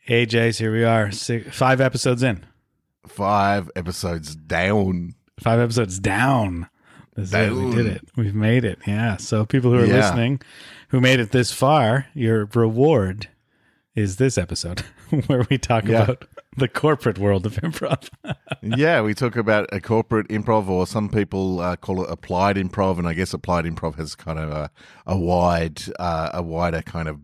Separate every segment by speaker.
Speaker 1: Hey, Jace, here we are. Six, five episodes in.
Speaker 2: Five episodes down.
Speaker 1: Five episodes down. This is it. We did it. We've made it. Yeah. So, people who are
Speaker 2: Yeah.
Speaker 1: listening who made it this far, your reward is this episode where we talk
Speaker 2: Yeah.
Speaker 1: about the corporate world of improv.
Speaker 2: yeah, we talk about a corporate improv, or some people uh, call it applied improv, and I guess applied improv has kind of a, a wide, uh, a wider kind of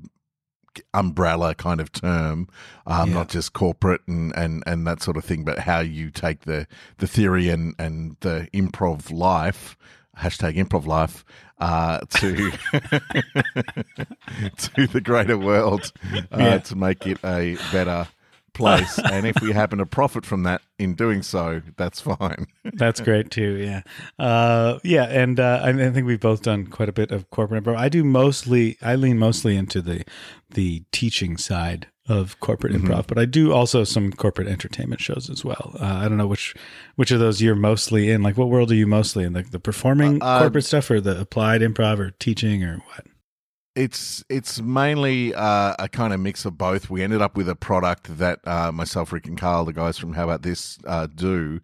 Speaker 2: umbrella kind of term, um,
Speaker 1: Yeah.
Speaker 2: not just corporate and, and, and that sort of thing, but how you take the, the theory and, and the improv life, hashtag improv life, uh, to to the greater world uh,
Speaker 1: Yeah.
Speaker 2: to make it a better place. and if we happen to profit from that in doing so, that's fine.
Speaker 1: That's great too. Yeah, uh, yeah, and uh, I, I think we've both done quite a bit of corporate improv. I do mostly, I lean mostly into the the teaching side of corporate
Speaker 2: Mm-hmm.
Speaker 1: improv, but I do also some corporate entertainment shows as well. Uh, I don't know which which of those you're mostly in. Like, what world are you mostly in? Like the performing
Speaker 2: Uh,
Speaker 1: corporate stuff, or the applied improv, or teaching, or what?
Speaker 2: It's it's mainly uh, a kind of mix of both. We ended up with a product that uh, myself, Rick, and Carl, the guys from How About This, uh, do.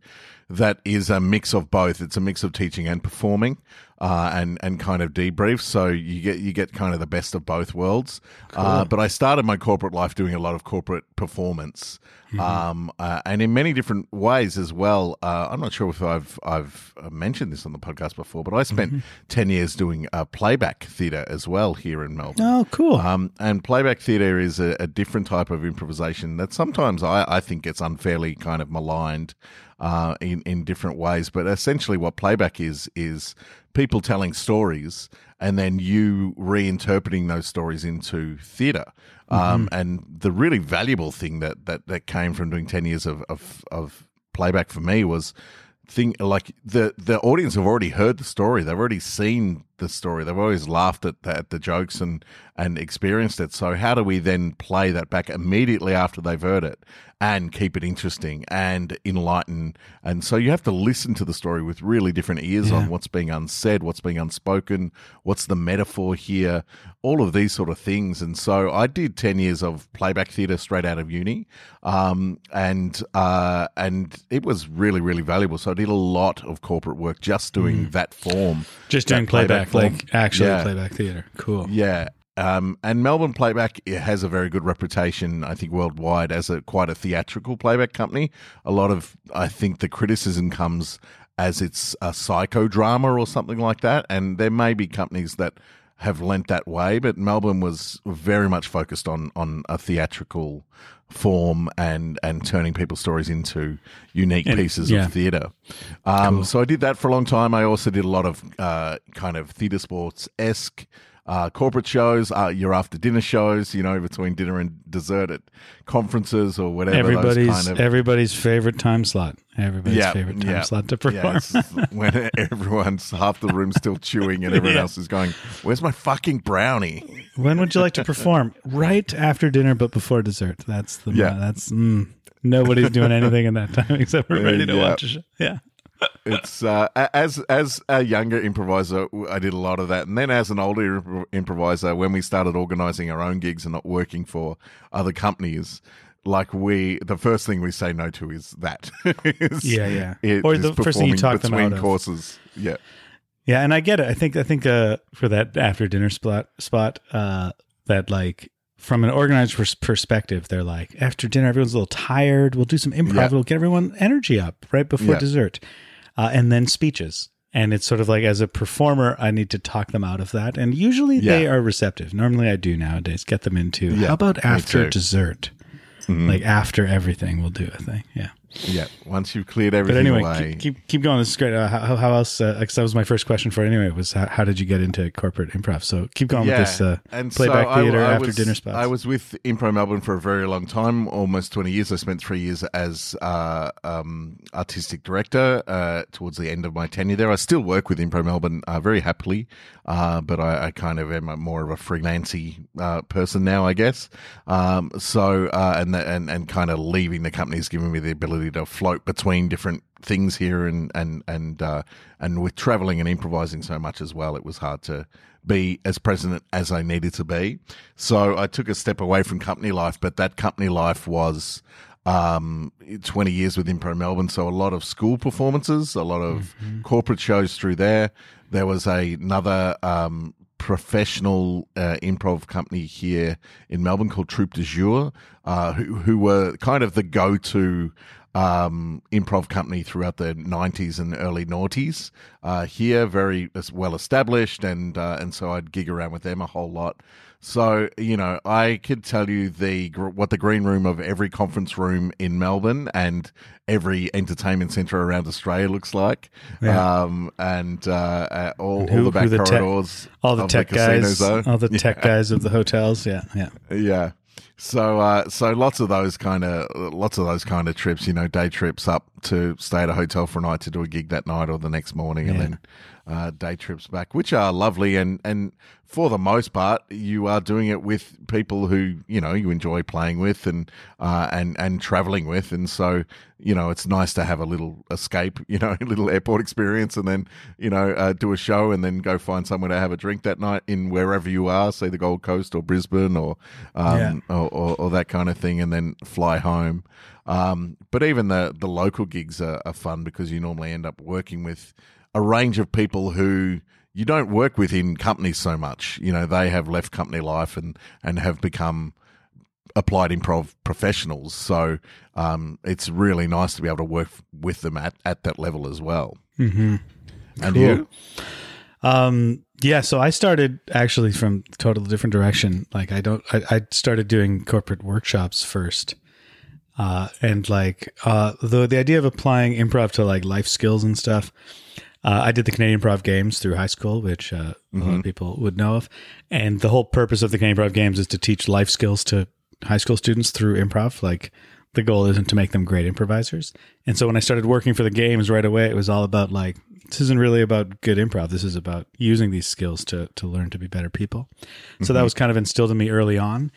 Speaker 2: That is a mix of both. It's a mix of teaching and performing, uh, and and kind of debrief. So you get you get kind of the best of both worlds. Uh, but I started my corporate life doing a lot of corporate performance, um, uh, and in many different ways as well. Uh, I'm not sure if I've I've uh, mentioned this on the podcast before, but I spent ten years doing uh, playback theatre as well here in Melbourne.
Speaker 1: Oh, cool.
Speaker 2: Um, and playback theatre is a, a different type of improvisation that sometimes I, I think gets unfairly kind of maligned uh, in in different ways. But essentially, what playback is is people telling stories and then you reinterpreting those stories into theatre. Um, and the really valuable thing that, that, that came from doing ten years of, of, of playback for me was thing like the the audience have already heard the story they've already seen the story. They've always laughed at, at the jokes and and experienced it. So how do we then play that back immediately after they've heard it and keep it interesting and enlighten? And so you have to listen to the story with really different ears on what's being unsaid what's being unspoken what's the metaphor here all of these sort of things. And so i did 10 years of playback theatre straight out of uni um, and uh, and it was really really valuable. So i did a lot of corporate work just doing that form
Speaker 1: Just doing playback,
Speaker 2: form.
Speaker 1: Like actually
Speaker 2: Yeah.
Speaker 1: playback theater. Cool.
Speaker 2: yeah. Um, and Melbourne Playback it has a very good reputation, I think, worldwide as a quite a theatrical playback company. A lot of, I think, the criticism comes as it's a psychodrama or something like that. And there may be companies that have lent that way, but Melbourne was very much focused on on a theatrical form and and turning people's stories into unique
Speaker 1: And-
Speaker 2: pieces
Speaker 1: yeah.
Speaker 2: of theatre. Um, So I did that for a long time. I also did a lot of uh, kind of theatre sports esque. Uh, corporate shows, uh, your after dinner shows, you know, between dinner and dessert at conferences or whatever.
Speaker 1: Everybody's
Speaker 2: those kind of,
Speaker 1: everybody's favorite time slot. Everybody's
Speaker 2: Yeah,
Speaker 1: favorite time
Speaker 2: yeah.
Speaker 1: slot to perform.
Speaker 2: yeah, when everyone's half the room still chewing and everyone else is going, "Where's my fucking brownie?"
Speaker 1: When would you like to perform? right after dinner, but before dessert. That's the
Speaker 2: Yeah.
Speaker 1: That's mm, nobody's doing anything in that time except we're ready to watch a show. Yeah.
Speaker 2: It's uh, as as a younger improviser, I did a lot of that, and then as an older imp- improviser, when we started organizing our own gigs and not working for other companies, like we, the first thing we say no to is that. Is-
Speaker 1: Yeah, yeah.
Speaker 2: it
Speaker 1: Or the first thing you talk them
Speaker 2: between
Speaker 1: out of.
Speaker 2: courses. Yeah,
Speaker 1: Yeah, and I get it. I think I think uh, for that after dinner spot spot uh, that like from an organized pers- perspective, they're like after dinner everyone's a little tired. We'll do some improv.
Speaker 2: Yeah.
Speaker 1: It'll get everyone energy up right before
Speaker 2: Yeah.
Speaker 1: dessert, uh, and then speeches. And it's sort of like as a performer, I need to talk them out of that, and usually they are receptive. Normally, I do nowadays get them into
Speaker 2: Yeah,
Speaker 1: how about after dessert,
Speaker 2: Mhm.
Speaker 1: like after everything, we'll do a thing. Yeah.
Speaker 2: Yeah. Once you've cleared everything But
Speaker 1: anyway,
Speaker 2: away,
Speaker 1: keep, keep keep going. This is great. Uh, how, how else? Because that was my first question for it anyway. Was how, how did you get into corporate improv? So keep going with this uh,
Speaker 2: and
Speaker 1: playback
Speaker 2: so I-
Speaker 1: theater
Speaker 2: I
Speaker 1: after
Speaker 2: was-
Speaker 1: dinner spots.
Speaker 2: I was with Impro Melbourne for a very long time, almost 20 years. I spent three years as uh, um, artistic director uh, towards the end of my tenure there. I still work with Impro Melbourne uh, very happily, uh, but I, I kind of am more of a freelancy uh, person now, I guess. Um, so, uh, and, the, and, and kind of leaving the company has given me the ability ability to float between different things here, and and and uh, and with traveling and improvising so much as well, it was hard to be as present as I needed to be. So I took a step away from company life, but that company life was um, 20 years with Impro Melbourne. So a lot of school performances, a lot of mm-hmm. corporate shows through there. There was a, another um, professional uh, improv company here in Melbourne called Troupe de Jour, uh, who, who were kind of the go to um, improv company throughout the 90s and early noughties. Uh, here, very well established, and uh, and so I'd gig around with them a whole lot. So you know, I could tell you the what the green room of every conference room in Melbourne and every entertainment centre around Australia looks like, yeah. um, and uh, uh all, and who, all the back the corridors,
Speaker 1: tech, all the tech the guys, all the tech yeah. guys of the hotels. Yeah, yeah,
Speaker 2: yeah. So, uh, so lots of those kind of lots of those kind of trips, you know, day trips up to stay at a hotel for a night to do a gig that night or the next morning, yeah. and then uh, day trips back, which are lovely. And, and for the most part, you are doing it with people who, you know, you enjoy playing with and, uh, and, and traveling with. And so, you know, it's nice to have a little escape, you know, a little airport experience and then, you know, uh, do a show and then go find somewhere to have a drink that night in wherever you are, say the Gold Coast or Brisbane or, um, yeah. or, or, or, that kind of thing, and then fly home. Um, but even the, the local gigs are, are fun because you normally end up working with, a range of people who you don't work with in companies so much. You know, they have left company life and, and have become applied improv professionals. So um, it's really nice to be able to work with them at, at that level as well.
Speaker 1: Mm-hmm.
Speaker 2: And cool. you?
Speaker 1: Um, yeah, so I started actually from totally different direction. Like I don't, I, I started doing corporate workshops first. Uh, and like, uh, the, the idea of applying improv to like life skills and stuff, uh, I did the Canadian Improv Games through high school, which uh, mm-hmm. a lot of mm-hmm. people would know of. And the whole purpose of the Canadian Improv Games is to teach life skills to high school students through improv. Like the goal isn't to make them great improvisers. And so when I started working for the games right away, it was all about like, this isn't really about good improv. This is about using these skills to to learn to be better people. Mm-hmm. So that mm-hmm. was kind of instilled in me early on.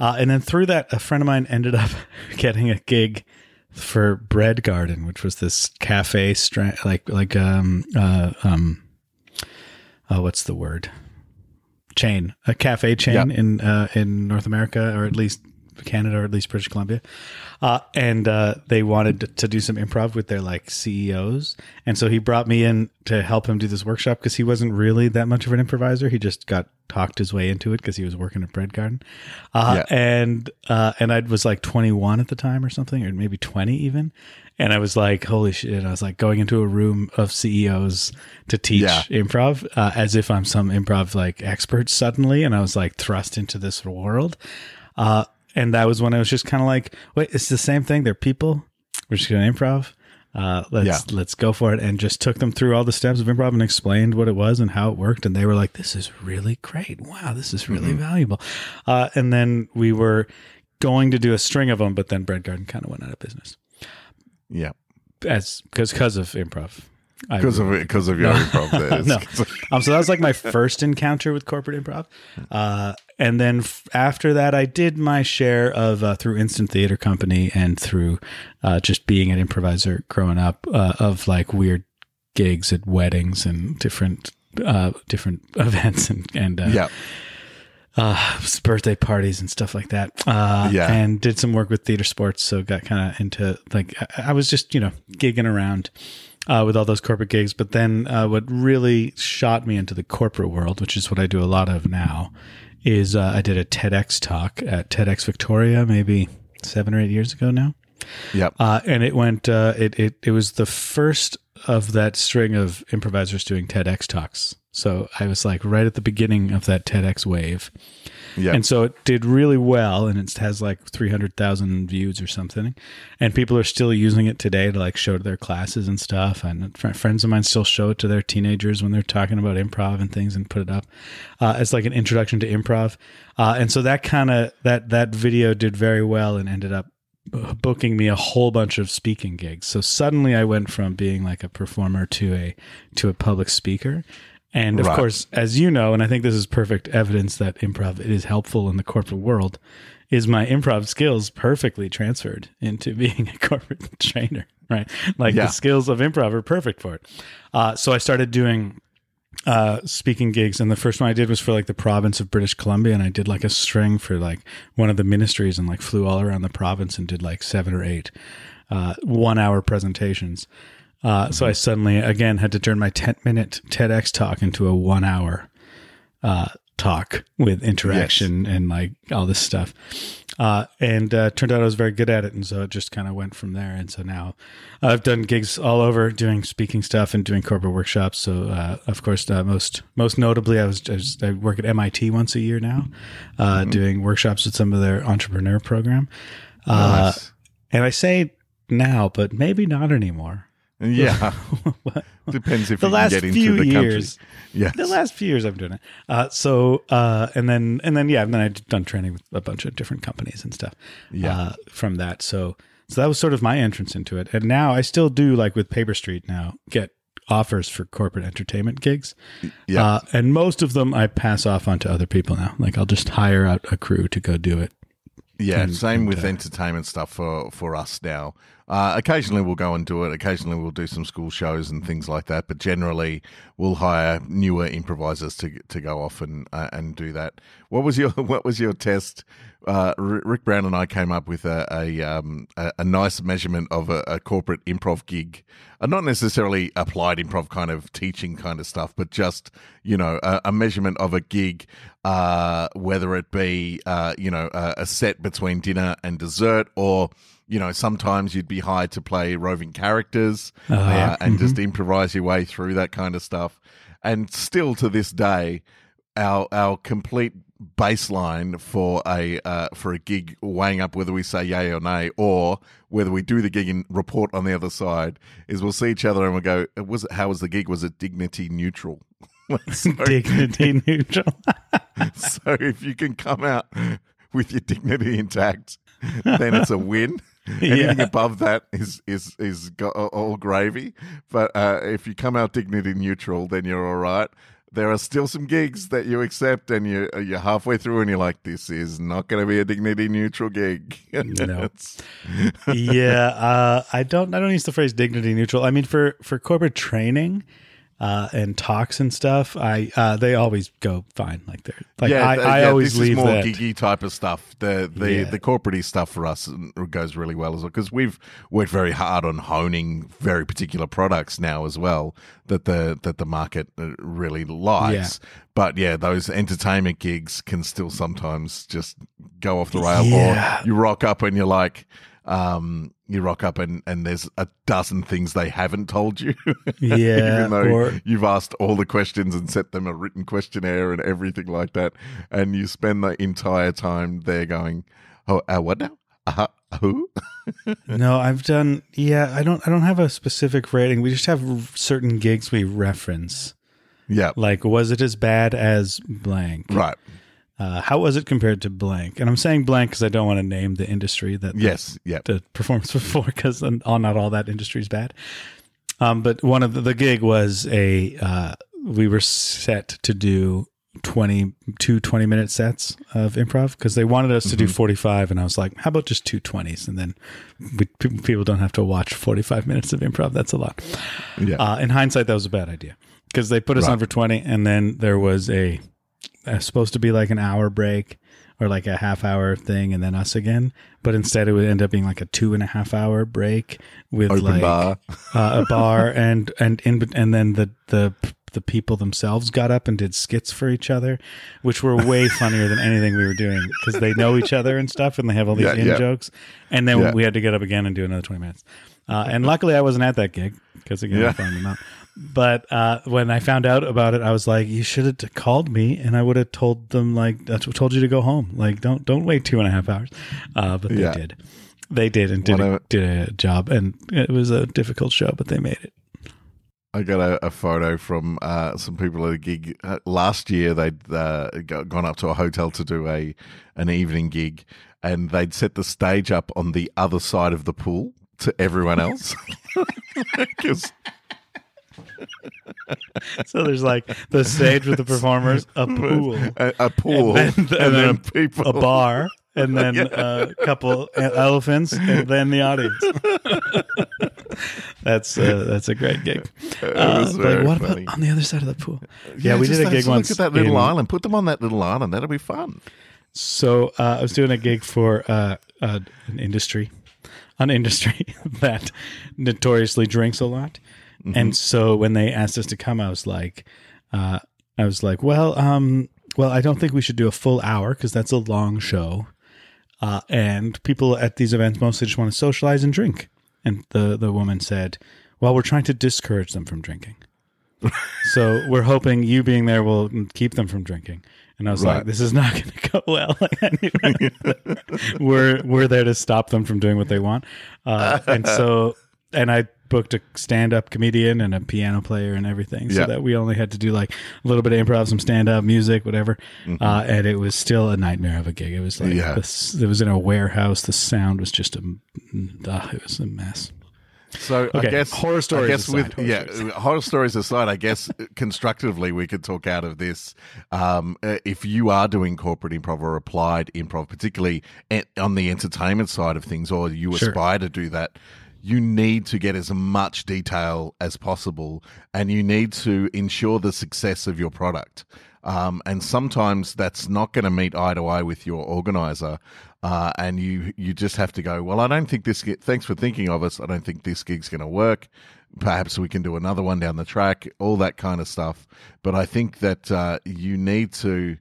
Speaker 1: Uh, and then through that, a friend of mine ended up getting a gig for Bread Garden, which was this cafe, stra- like like um uh um oh what's the word? Chain. A cafe chain in uh, in North America or at least Canada or at least British Columbia, uh, and uh, they wanted to do some improv with their like CEOs, and so he brought me in to help him do this workshop because he wasn't really that much of an improviser. He just got talked his way into it because he was working at Bread Garden, uh, yeah. and uh, and I was like 21 at the time or something, or maybe 20 even, and I was like, holy shit! And I was like going into a room of CEOs to teach yeah. improv uh, as if I'm some improv like expert suddenly, and I was like thrust into this world. Uh, and that was when I was just kind of like, wait, it's the same thing. They're people. We're just going to improv. Uh, let's yeah. let's go for it, and just took them through all the steps of improv and explained what it was and how it worked, and they were like, "This is really great! Wow, this is really mm-hmm. valuable." Uh, and then we were going to do a string of them, but then Bread Garden kind of went out of business.
Speaker 2: Yeah,
Speaker 1: as because because of improv
Speaker 2: because of because of your no, improv
Speaker 1: no. um, so that was like my first encounter with corporate improv, uh, and then f- after that, I did my share of uh, through Instant Theater Company and through uh, just being an improviser growing up uh, of like weird gigs at weddings and different uh, different events and and uh,
Speaker 2: yeah.
Speaker 1: Uh, birthday parties and stuff like that. Uh, yeah. And did some work with theater sports. So got kind of into like, I, I was just, you know, gigging around uh, with all those corporate gigs. But then uh, what really shot me into the corporate world, which is what I do a lot of now, is uh, I did a TEDx talk at TEDx Victoria maybe seven or eight years ago now.
Speaker 2: Yep.
Speaker 1: Uh, and it went. Uh, it it it was the first of that string of improvisers doing TEDx talks. So I was like right at the beginning of that TEDx wave. Yeah. And so it did really well and it has like 300,000 views or something. And people are still using it today to like show to their classes and stuff. And friends of mine still show it to their teenagers when they're talking about improv and things and put it up uh, as like an introduction to improv. Uh, and so that kind of, that, that video did very well and ended up booking me a whole bunch of speaking gigs. So suddenly I went from being like a performer to a to a public speaker. And of right. course, as you know, and I think this is perfect evidence that improv is helpful in the corporate world, is my improv skills perfectly transferred into being a corporate trainer, right? Like
Speaker 2: Yeah.
Speaker 1: the skills of improv are perfect for it. Uh, so I started doing uh, speaking gigs, and the first one I did was for like the province of British Columbia, and I did like a string for like one of the ministries, and like flew all around the province and did like seven or eight uh, one hour presentations. Uh, so I suddenly again had to turn my ten minute TEDx talk into a one hour uh, talk with interaction and like all this stuff. Uh, and uh, turned out I was very good at it, and so it just kind of went from there. And so now I've done gigs all over, doing speaking stuff and doing corporate workshops. So uh, of course, uh, most most notably, I was just, I work at MIT once a year now, uh, doing workshops with some of their entrepreneur program. Uh,
Speaker 2: Nice.
Speaker 1: And I say now, but maybe not anymore.
Speaker 2: Yeah, depends if
Speaker 1: the
Speaker 2: you
Speaker 1: last
Speaker 2: can get into
Speaker 1: few
Speaker 2: the
Speaker 1: years,
Speaker 2: country. Yes.
Speaker 1: the last few years I'm doing it. Uh, so uh, and then and then yeah, and then I've done training with a bunch of different companies and stuff.
Speaker 2: Yeah.
Speaker 1: Uh, from that, so so that was sort of my entrance into it. And now I still do like with Paper Street now get offers for corporate entertainment gigs.
Speaker 2: Yeah.
Speaker 1: Uh, and most of them I pass off onto other people now. Like I'll just hire out a crew to go do it.
Speaker 2: Yeah, same with entertainment stuff for for us now. Uh, occasionally we'll go and do it. Occasionally we'll do some school shows and things like that. But generally we'll hire newer improvisers to to go off and uh, and do that. What was your What was your test? Uh, Rick Brown and I came up with a a, um, a, a nice measurement of a, a corporate improv gig. Uh, not necessarily applied improv kind of teaching kind of stuff, but just you know a, a measurement of a gig, uh, whether it be uh, you know a, a set between dinner and dessert, or you know sometimes you'd be hired to play roving characters
Speaker 1: Oh,
Speaker 2: uh, and just improvise your way through that kind of stuff. And still to this day, our our complete baseline for a uh, for a gig weighing up whether we say yay or nay or whether we do the gig and report on the other side is we'll see each other and we'll go was it how was the gig? Was it dignity neutral? So,
Speaker 1: Dignity neutral.
Speaker 2: so if you can come out with your dignity intact then it's a win. Anything
Speaker 1: Yeah.
Speaker 2: above that is is is all gravy. But uh, if you come out dignity neutral then you're all right there are still some gigs that you accept and you you're halfway through and you're like this is not going to be a dignity neutral gig
Speaker 1: No. Yeah, uh, I don't. I don't use the phrase dignity neutral. I mean, for for corporate training uh, and talks and stuff, I uh, they always go fine. Like they're like I,
Speaker 2: th-
Speaker 1: I
Speaker 2: yeah,
Speaker 1: always
Speaker 2: this
Speaker 1: leave
Speaker 2: is more
Speaker 1: that.
Speaker 2: giggy type of stuff. The the
Speaker 1: Yeah.
Speaker 2: the corporate stuff for us goes really well as well because we've worked very hard on honing very particular products now as well that the that the market uh, really likes. But yeah, those entertainment gigs can still sometimes just go off the rail,
Speaker 1: Yeah.
Speaker 2: or you rock up and you're like. Um, you rock up and, and there's a dozen things they haven't told you.
Speaker 1: Yeah,
Speaker 2: Even though
Speaker 1: or-
Speaker 2: you've asked all the questions and set them a written questionnaire and everything like that, and you spend the entire time there going, "Oh, uh, what now? Uh, who?"
Speaker 1: No, I've done. Yeah, I don't. I don't have a specific rating. We just have certain gigs we reference.
Speaker 2: yeah,
Speaker 1: Like, was it as bad as blank?
Speaker 2: right.
Speaker 1: Uh, how was it compared to blank? And I'm saying blank because I don't want to name the industry that
Speaker 2: Yes, yeah,
Speaker 1: the performance before because all not all that industry is bad. Um, but one of the, the gig was a uh, we were set to do 20 two 20 minute sets of improv because they wanted us to do 45 and I was like how about just two 20s and then we, people don't have to watch 45 minutes of improv that's a lot.
Speaker 2: Yeah,
Speaker 1: uh, in hindsight that was a bad idea because they put us on for 20 and then there was a supposed to be like an hour break or like a half hour thing and then us again but instead it would end up being like a two and a half hour break with
Speaker 2: open
Speaker 1: like
Speaker 2: bar.
Speaker 1: uh, a bar and and in and then the the the people themselves got up and did skits for each other which were way funnier than anything we were doing because they know each other and stuff and they have all these
Speaker 2: Yeah,
Speaker 1: in
Speaker 2: yeah.
Speaker 1: jokes and then
Speaker 2: Yeah.
Speaker 1: we had to get up again and do another 20 minutes uh, and luckily i wasn't at that gig because again i found them out but uh, when i found out about it i was like you should have called me and i would have told them like that's what told you to go home like don't don't wait two and a half hours uh, but they
Speaker 2: Yeah.
Speaker 1: did they did and did a, did a job and it was a difficult show but they made it
Speaker 2: I got a, a photo from uh, some people at a gig uh, last year. They'd uh, gone up to a hotel to do a an evening gig, and they'd set the stage up on the other side of the pool to everyone else. 'Cause-
Speaker 1: so there's like the stage with the performers a pool
Speaker 2: a, a pool,
Speaker 1: And then- and then
Speaker 2: people,
Speaker 1: a bar and then a couple elephants, and then the audience. that's uh, that's a great gig. Uh, but what
Speaker 2: funny.
Speaker 1: about on the other side of the pool? Yeah, we did a gig once.
Speaker 2: Look at that little
Speaker 1: in-
Speaker 2: island. Put them on that little island. That'll be fun.
Speaker 1: So uh, I was doing a gig for uh, uh, an industry, an industry that notoriously drinks a lot, and so when they asked us to come, I was like, uh, I was like, well, um, well, I don't think we should do a full hour because that's a long show, uh, and people at these events mostly just want to socialize and drink. And the the woman said, well, we're trying to discourage them from drinking. so we're hoping you being there will keep them from drinking. And I was
Speaker 2: Right.
Speaker 1: like, this is not going to go well. Like, I knew- we're we're there to stop them from doing what they want. Uh, and so, and I booked a stand-up comedian and a piano player and everything, so
Speaker 2: Yeah.
Speaker 1: that we only had to do like a little bit of improv, some stand-up music, whatever. Uh, and it was still a nightmare of a gig. It was like
Speaker 2: Yeah.
Speaker 1: this, it was in a warehouse. The sound was just a, uh, it was a mess.
Speaker 2: So I
Speaker 1: Okay,
Speaker 2: guess
Speaker 1: horror stories
Speaker 2: I guess
Speaker 1: aside,
Speaker 2: with
Speaker 1: horror
Speaker 2: yeah,
Speaker 1: stories.
Speaker 2: horror stories aside, I guess constructively we could talk out of this. Um, uh, if you are doing corporate improv or applied improv, particularly on the entertainment side of things, or you
Speaker 1: Sure.
Speaker 2: aspire to do that. You need to get as much detail as possible, and you need to ensure the success of your product. Um, and sometimes that's not going to meet eye to eye with your organizer, uh, and you you just have to go. Well, I don't think this. gi- Thanks for thinking of us. I don't think this gig's going to work. Perhaps we can do another one down the track. All that kind of stuff. But I think that uh, you need to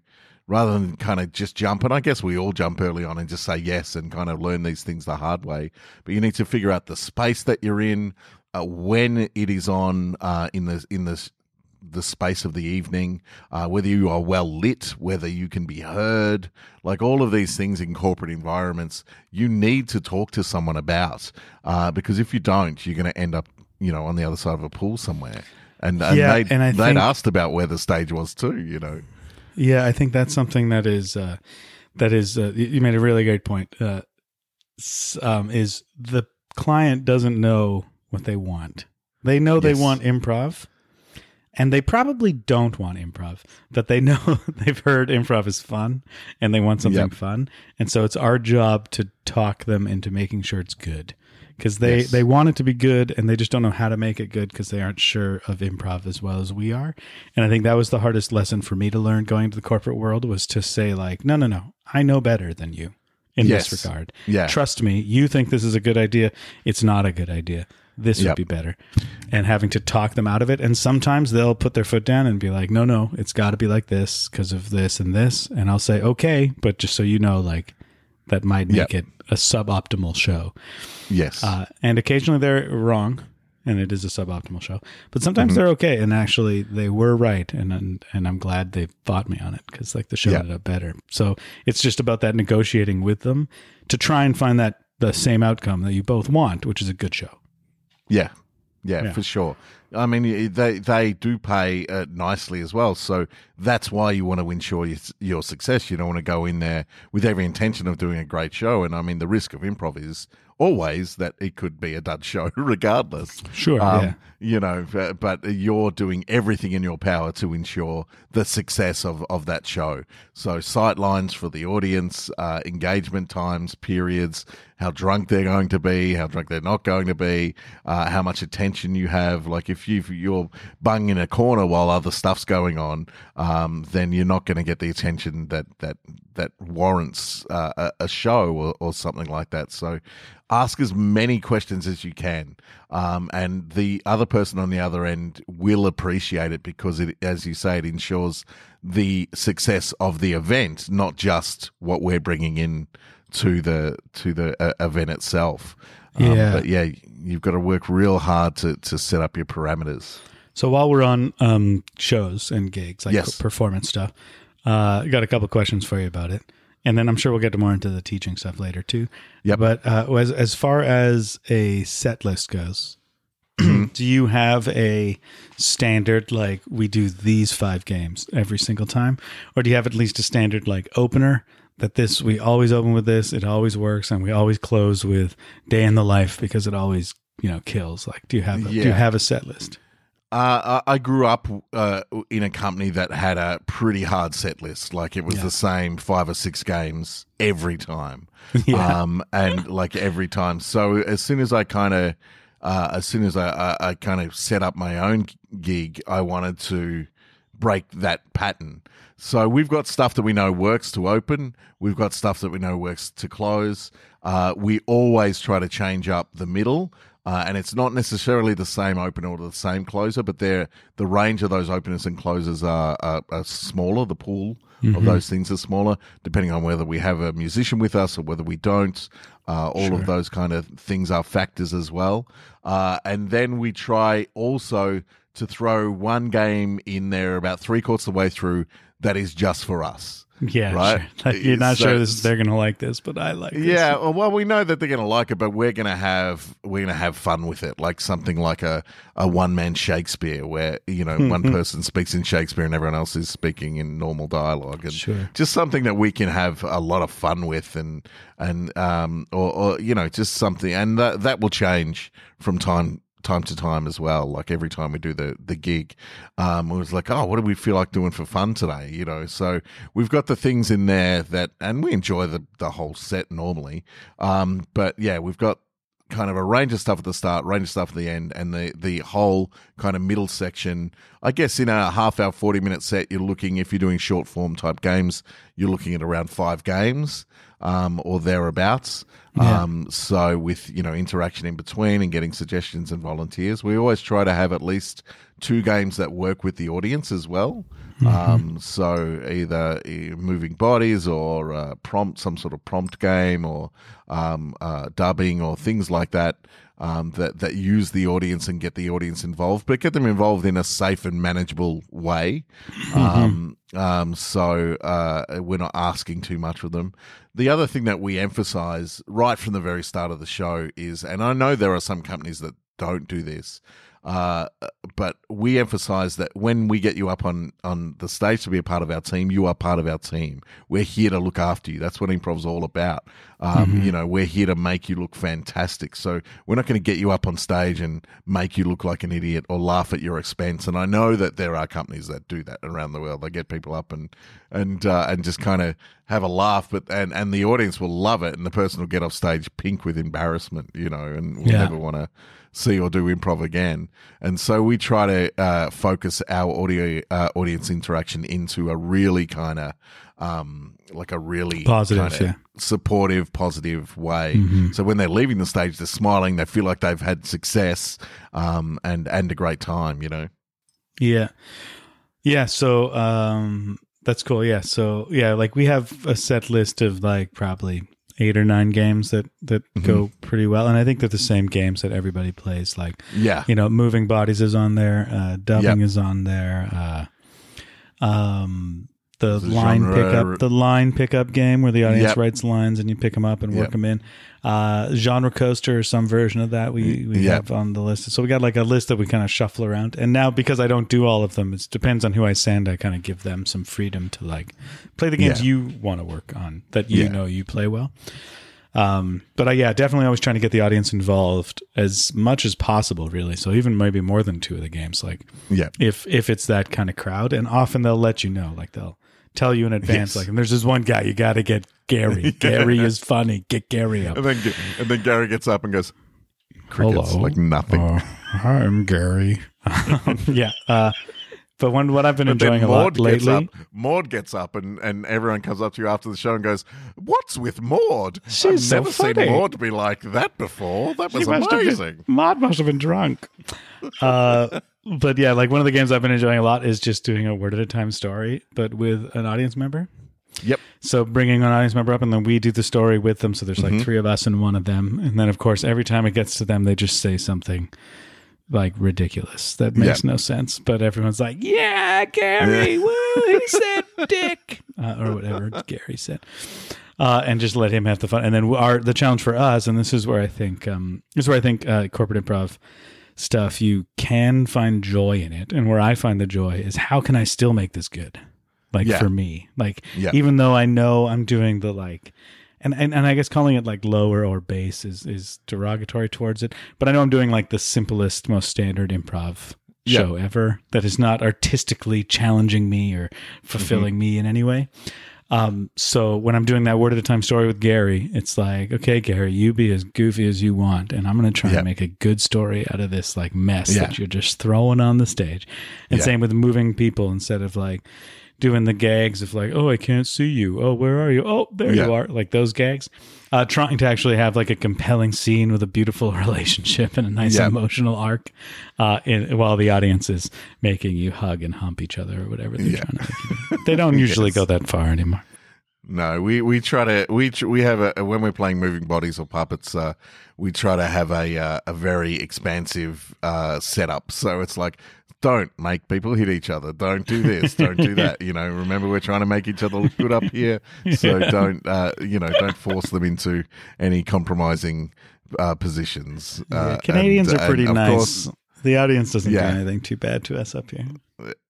Speaker 2: rather than kind of just jump, and I guess we all jump early on and just say yes and kind of learn these things the hard way. But you need to figure out the space that you're in, uh, when it is on uh, in the in the the space of the evening, uh, whether you are well lit, whether you can be heard, like all of these things in corporate environments, you need to talk to someone about uh, because if you don't, you're going to end up, you know, on the other side of a pool somewhere. And, and
Speaker 1: Yeah,
Speaker 2: they'd,
Speaker 1: and I
Speaker 2: they'd
Speaker 1: think-
Speaker 2: asked about where the stage was too, you know.
Speaker 1: Yeah, I think that's something that is uh, that is uh, you made a really great point. Uh, um, is the client doesn't know what they want. They know they want improv, and they probably don't want improv, but they know they've heard improv is fun, and they want something
Speaker 2: Yep.
Speaker 1: fun, and so it's our job to talk them into making sure it's good. Because they,
Speaker 2: Yes.
Speaker 1: they want it to be good and they just don't know how to make it good because they aren't sure of improv as well as we are. And I think that was the hardest lesson for me to learn going to the corporate world was to say like, no, no, no, I know better than you in
Speaker 2: Yes.
Speaker 1: this regard.
Speaker 2: Yeah.
Speaker 1: Trust me, you think this is a good idea. It's not a good idea. This would be better. And having to talk them out of it. And sometimes they'll put their foot down and be like, no, no, it's got to be like this because of this and this. And I'll say, okay, but just so you know, like, that might make
Speaker 2: Yep.
Speaker 1: it a suboptimal show.
Speaker 2: Yes.
Speaker 1: Uh, and occasionally they're wrong, and it is a suboptimal show. But sometimes
Speaker 2: Mm-hmm.
Speaker 1: they're okay, and actually they were right, and and, and I'm glad they fought me on it because like the show
Speaker 2: Yeah.
Speaker 1: ended up better. So it's just about that negotiating with them to try and find that the same outcome that you both want, which is a good show.
Speaker 2: Yeah, yeah,
Speaker 1: Yeah.
Speaker 2: for sure. I mean, they they do pay uh, nicely as well, so that's why you want to ensure your, your success. You don't want to go in there with every intention of doing a great show. And I mean, the risk of improv is always that it could be a dud show, regardless.
Speaker 1: Sure,
Speaker 2: Um,
Speaker 1: yeah.
Speaker 2: You know, but- you're doing everything in your power to ensure the success of, of that show. So, sight lines for the audience, uh, engagement times, periods, how drunk they're going to be, how drunk they're not going to be, uh, how much attention you have. Like, if you you're bung in a corner while other stuff's going on, um, then you're not going to get the attention that that that warrants uh, a, a show or, or something like that. So, ask as many questions as you can, um, and the other person on the other end will appreciate it because it, as you say, it ensures the success of the event, not just what we're bringing in to the to the uh, event itself. Um,
Speaker 1: Yeah.
Speaker 2: but yeah, you've got to work real hard to to set up your parameters.
Speaker 1: So while we're on um, shows and gigs, like
Speaker 2: Yes.
Speaker 1: performance stuff, uh, got a couple questions for you about it, and then I'm sure we'll get to more into the teaching stuff later too.
Speaker 2: Yeah,
Speaker 1: But uh, as as far as a set list goes, do you have a standard like we do these five games every single time, or do you have at least a standard like opener? That this we always open with this, it always works, and we always close with day in the life because it always you know kills. Like, do you have a, do you have a set list?
Speaker 2: Uh, I I grew up uh, in a company that had a pretty hard set list. Like it was
Speaker 1: Yeah.
Speaker 2: the same five or six games every time,
Speaker 1: Yeah.
Speaker 2: um, and like every time. So as soon as I kind of, uh, as soon as I, I, I kind of set up my own gig, I wanted to break that pattern. So we've got stuff that we know works to open. We've got stuff that we know works to close. Uh, we always try to change up the middle. Uh, and it's not necessarily the same opener or the same closer, but they're, the range of those openers and closers are, are, are smaller. The pool of those things are smaller, depending on whether we have a musician with us or whether we don't. Uh, all of those kind of things are factors as well. Uh, and then we try also to throw one game in there about three quarters of the way through that is just for us.
Speaker 1: yeah,
Speaker 2: right.
Speaker 1: sure. You're not
Speaker 2: So
Speaker 1: sure this, they're gonna like this, but I like. This.
Speaker 2: Yeah, well, well, we know that they're going to like it, but we're going to have we're going to have fun with it, like something like a, a one man Shakespeare, where you know one person speaks in Shakespeare and everyone else is speaking in normal dialogue, and
Speaker 1: Sure.
Speaker 2: just something that we can have a lot of fun with, and and um or, or you know just something, and that that will change from time time to time as well like every time we do the the gig um it was like oh what do we feel like doing for fun today? You know so we've got the things in there that and we enjoy the the whole set normally um but yeah we've got kind of a range of stuff at the start range of stuff at the end and the the whole kind of middle section. I guess in a half hour 40 minute set you're looking if you're doing short form type games you're looking at around five games um, or thereabouts
Speaker 1: Yeah.
Speaker 2: um, so with you know interaction in between and getting suggestions and volunteers, we always try to have at least two games that work with the audience as well. Um, so either uh, moving bodies or uh, prompt, some sort of prompt game or um, uh, dubbing or things like that. Um, that that use the audience and get the audience involved, but get them involved in a safe and manageable way. Um, um, so uh, we're not asking too much of them. The other thing that we emphasize right from the very start of the show is, and I know there are some companies that don't do this, uh, but we emphasize that when we get you up on, on the stage to be a part of our team, you are part of our team. We're here to look after you. That's what improv's all about. Um, You know, we're here to make you look fantastic. So we're not going to get you up on stage and make you look like an idiot or laugh at your expense. And I know that there are companies that do that around the world. They get people up and and uh, and just kind of have a laugh, but and and the audience will love it, and the person will get off stage pink with embarrassment, you know, and will
Speaker 1: Yeah.
Speaker 2: never want to see or do improv again. And so we try to uh, focus our audio uh, audience interaction into a really kind of um, like a really
Speaker 1: Positive, yeah. Mm-hmm.
Speaker 2: supportive, positive way. So when they're leaving the stage, they're smiling. They feel like they've had success um, and and a great time. You know.
Speaker 1: Yeah. Yeah. So um that's cool. Yeah. So yeah, like we have a set list of like probably eight or nine games that that go pretty well. And I think they're the same games that everybody plays. Like
Speaker 2: Yeah.
Speaker 1: you know, moving bodies is on there, uh dubbing
Speaker 2: Yep.
Speaker 1: is on there, uh um the
Speaker 2: The
Speaker 1: line
Speaker 2: genre-
Speaker 1: pickup, the line pickup game where the audience
Speaker 2: Yep.
Speaker 1: writes lines and you pick them up and work them in. Uh, genre coaster or some version of that we, we have on the list. So we got like a list that we kind of shuffle around. And now because I don't do all of them, it depends on who I send. I kind of give them some freedom to like play the games
Speaker 2: Yeah.
Speaker 1: you want to work on that you
Speaker 2: Yeah.
Speaker 1: know you play well. Um, but I, yeah, definitely always trying to get the audience involved as much as possible, really. So even maybe more than two of the games, like
Speaker 2: Yeah.
Speaker 1: if if it's that kind of crowd, and often they'll let you know, like they'll tell you in advance,
Speaker 2: Yes.
Speaker 1: like, and there's this one guy you got to get Gary. Gary is funny. Get Gary up.
Speaker 2: And then and then Gary gets up and goes, crickets,
Speaker 1: Hello.
Speaker 2: like nothing.
Speaker 1: Uh, hi, I'm Gary. yeah. Uh, but when what I've been
Speaker 2: then
Speaker 1: enjoying a lot
Speaker 2: gets
Speaker 1: lately,
Speaker 2: up. Maud gets up, and, and everyone comes up to you after the show and goes, "What's with Maud?
Speaker 1: She's
Speaker 2: I've
Speaker 1: so
Speaker 2: never seen
Speaker 1: funny."
Speaker 2: Maud be like that before. That was
Speaker 1: must have been-
Speaker 2: amazing."
Speaker 1: Maud must have been drunk. Uh, but yeah, like one of the games I've been enjoying a lot is just doing a word at a time story, but with an audience member.
Speaker 2: Yep.
Speaker 1: So bringing an audience member up, and then we do the story with them. So there's like
Speaker 2: Mm-hmm.
Speaker 1: three of us and one of them, and then of course every time it gets to them, they just say something like ridiculous that makes no sense. But everyone's like, "Yeah, Gary, woo, he said dick," uh, or whatever Gary said. Uh, and just let him have the fun. And then our the challenge for us, and this is where I think um, this is where I think uh, corporate improv stuff you can find joy in it, and where I find the joy is how can I still make this good, like
Speaker 2: Yeah.
Speaker 1: for me, like
Speaker 2: Yeah.
Speaker 1: even though I know I'm doing the like. And, and, and I guess calling it like lower or base is, is derogatory towards it. But I know I'm doing like the simplest, most standard improv
Speaker 2: Yeah.
Speaker 1: show ever that is not artistically challenging me or fulfilling me in any way. Um, so when I'm doing that word at a time story with Gary, it's like, okay, Gary, you be as goofy as you want, and I'm going to try
Speaker 2: Yeah.
Speaker 1: and make a good story out of this like mess
Speaker 2: Yeah.
Speaker 1: that you're just throwing on the stage. And
Speaker 2: Yeah.
Speaker 1: same with moving people instead of like doing the gags of like, oh, I can't see you. Oh, where are you? Oh, there
Speaker 2: Yeah.
Speaker 1: you are. Like those gags. Uh, trying to actually have like a compelling scene with a beautiful relationship and a nice
Speaker 2: Yeah.
Speaker 1: emotional arc, uh, in, while the audience is making you hug and hump each other or whatever they're
Speaker 2: Yeah.
Speaker 1: trying to make you do. They don't usually
Speaker 2: Yes.
Speaker 1: go that far anymore.
Speaker 2: No, we, we try to we we have a when we're playing moving bodies or puppets, uh, we try to have a uh, a very expansive uh, setup. So it's like, don't make people hit each other. Don't do this. Don't do that. You know, remember we're trying to make each other look good up here. So don't uh, you know don't force them into any compromising uh, positions.
Speaker 1: Yeah,
Speaker 2: Uh,
Speaker 1: Canadians
Speaker 2: and-
Speaker 1: are pretty nice.
Speaker 2: course,
Speaker 1: the audience doesn't
Speaker 2: Yeah.
Speaker 1: do anything too bad to us up here.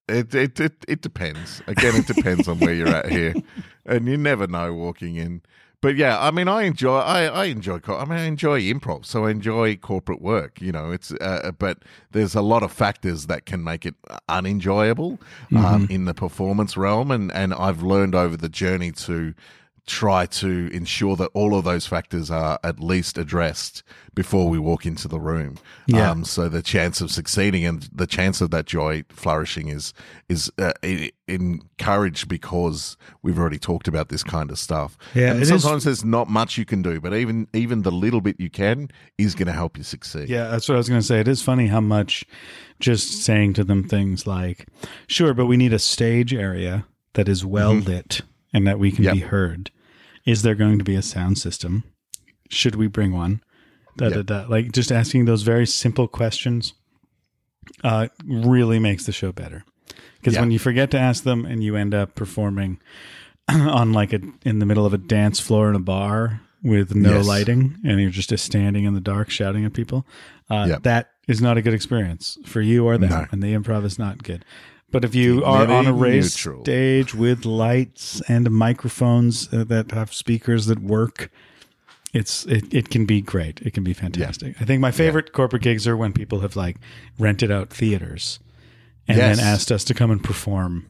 Speaker 2: It, it it it depends. Again, it depends on where you're at here, and you never know walking in. But yeah, I mean, I enjoy I I enjoy I mean I enjoy improv, so I enjoy corporate work. You know, it's uh, but there's a lot of factors that can make it unenjoyable um, in the performance realm, and and I've learned over the journey to try to ensure that all of those factors are at least addressed before we walk into the room.
Speaker 1: Yeah.
Speaker 2: Um, so the chance of succeeding and the chance of that joy flourishing is is uh, encouraged because we've already talked about this kind of stuff.
Speaker 1: Yeah,
Speaker 2: and
Speaker 1: it is-
Speaker 2: sometimes there's not much you can do, but even even the little bit you can is going to help you succeed.
Speaker 1: Yeah, that's what I was going to say. It is funny how much just saying to them things like, sure, but we need a stage area that is well lit and that we can
Speaker 2: Yep.
Speaker 1: be heard. Is there going to be a sound system? Should we bring one? Da, da,
Speaker 2: Yep.
Speaker 1: da. Like just asking those very simple questions uh, really makes the show better. Because when you forget to ask them and you end up performing on like a in the middle of a dance floor in a bar with no
Speaker 2: Yes.
Speaker 1: lighting and you're just standing in the dark shouting at people, uh,
Speaker 2: Yep.
Speaker 1: that is not a good experience for you or them,
Speaker 2: No.
Speaker 1: and the improv is not good. But if you are on a raised
Speaker 2: neutral.
Speaker 1: stage with lights and microphones uh, that have speakers that work, it's it, it can be great. It can be fantastic. I think my favorite corporate gigs are when people have like rented out theaters and
Speaker 2: Yes.
Speaker 1: then asked us to come and perform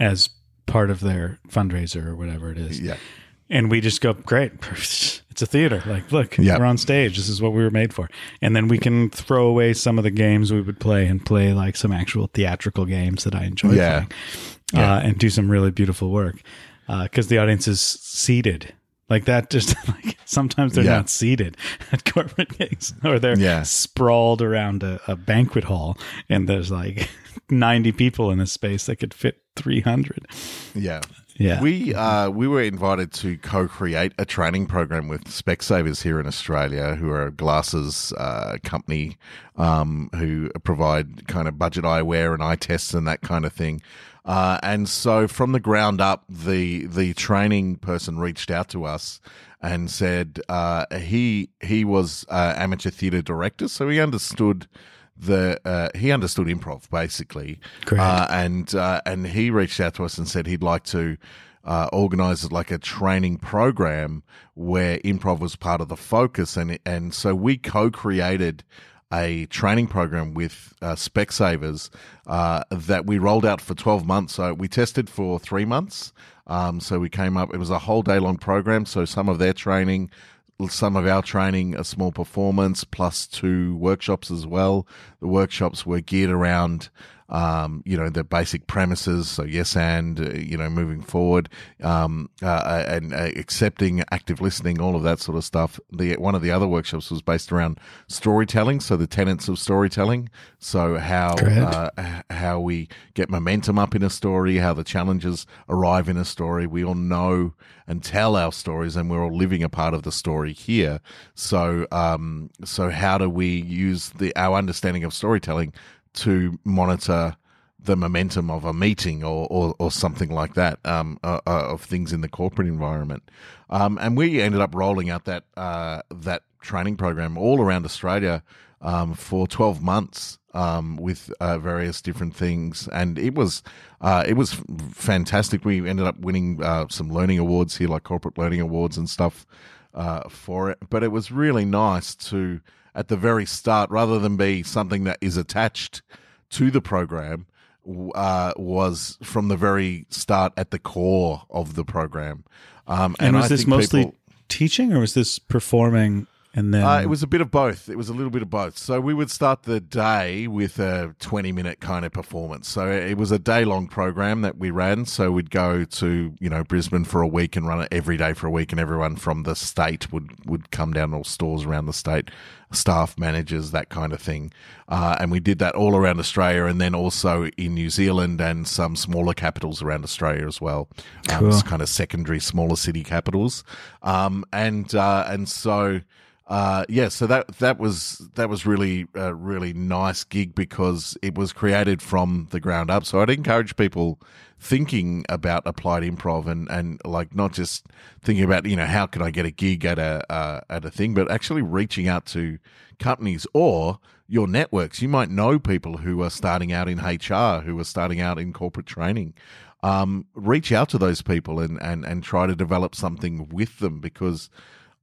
Speaker 1: as part of their fundraiser or whatever it is.
Speaker 2: Yeah.
Speaker 1: And we just go, great. It's a theater. Like, look,
Speaker 2: Yep.
Speaker 1: we're on stage. This is what we were made for. And then we can throw away some of the games we would play and play like some actual theatrical games that I enjoy
Speaker 2: Yeah.
Speaker 1: playing uh, and do some really beautiful work because the audience is seated. Like that, just like sometimes they're
Speaker 2: Yeah.
Speaker 1: not seated at corporate gigs, or they're
Speaker 2: Yeah.
Speaker 1: sprawled around a, a banquet hall, and there's like 90 people in a space that could fit 300.
Speaker 2: Yeah.
Speaker 1: Yeah.
Speaker 2: We uh, we were invited to co-create a training program with Specsavers here in Australia, who are a glasses uh, company um, who provide kind of budget eyewear and eye tests and that kind of thing. Uh, and so, from the ground up, the the training person reached out to us and said uh, he he was uh, amateur theatre director, so he understood the uh, he understood improv basically, uh, and uh, and he reached out to us and said he'd like to uh, organize like a training program where improv was part of the focus, and and so we co-created a training program with uh, Specsavers uh, that we rolled out for 12 months. So we tested for three months. Um, so we came up, it was a whole day long program. So some of their training, some of our training, a small performance, plus two workshops as well. The workshops were geared around um, you know, the basic premises. So yes, and uh, you know, moving forward, um, uh, and uh, accepting, active listening, all of that sort of stuff. The one of the other workshops was based around storytelling. So the tenets of storytelling. So how uh, how we get momentum up in a story, how the challenges arrive in a story. We all know and tell our stories, and we're all living a part of the story here. So, um, so how do we use the our understanding of storytelling to monitor the momentum of a meeting or, or, or something like that um, uh, uh, of things in the corporate environment. Um, and we ended up rolling out that uh, that training program all around Australia um, for 12 months um, with uh, various different things, and it was uh, it was fantastic. We ended up winning uh, some learning awards here, like corporate learning awards and stuff for it. But it was really nice to, at the very start, rather than be something that is attached to the program uh, was from the very start at the core of the program. Um,
Speaker 1: And, was
Speaker 2: I
Speaker 1: this mostly
Speaker 2: people-
Speaker 1: teaching or was this performing and then
Speaker 2: uh, it was a bit of both. It was a little bit of both. So we would start the day with a 20 minute kind of performance. So it was a day long program that we ran. So we'd go to, you know, Brisbane for a week and run it every day for a week. And everyone from the state would, would come down all stores around the state, staff, managers, that kind of thing. Uh, and we did that all around Australia and then also in New Zealand and some smaller capitals around Australia as well. Um,
Speaker 1: Cool.
Speaker 2: kind of secondary, smaller city capitals. Um, and, uh, and so, uh, yeah, so that that was that was really a really nice gig because it was created from the ground up. So I'd encourage people thinking about applied improv and, and like not just thinking about you know how can I get a gig at a uh, at a thing, but actually reaching out to companies or your networks. You might know people who are starting out in HR, who are starting out in corporate training. Um, reach out to those people and, and, and try to develop something with them because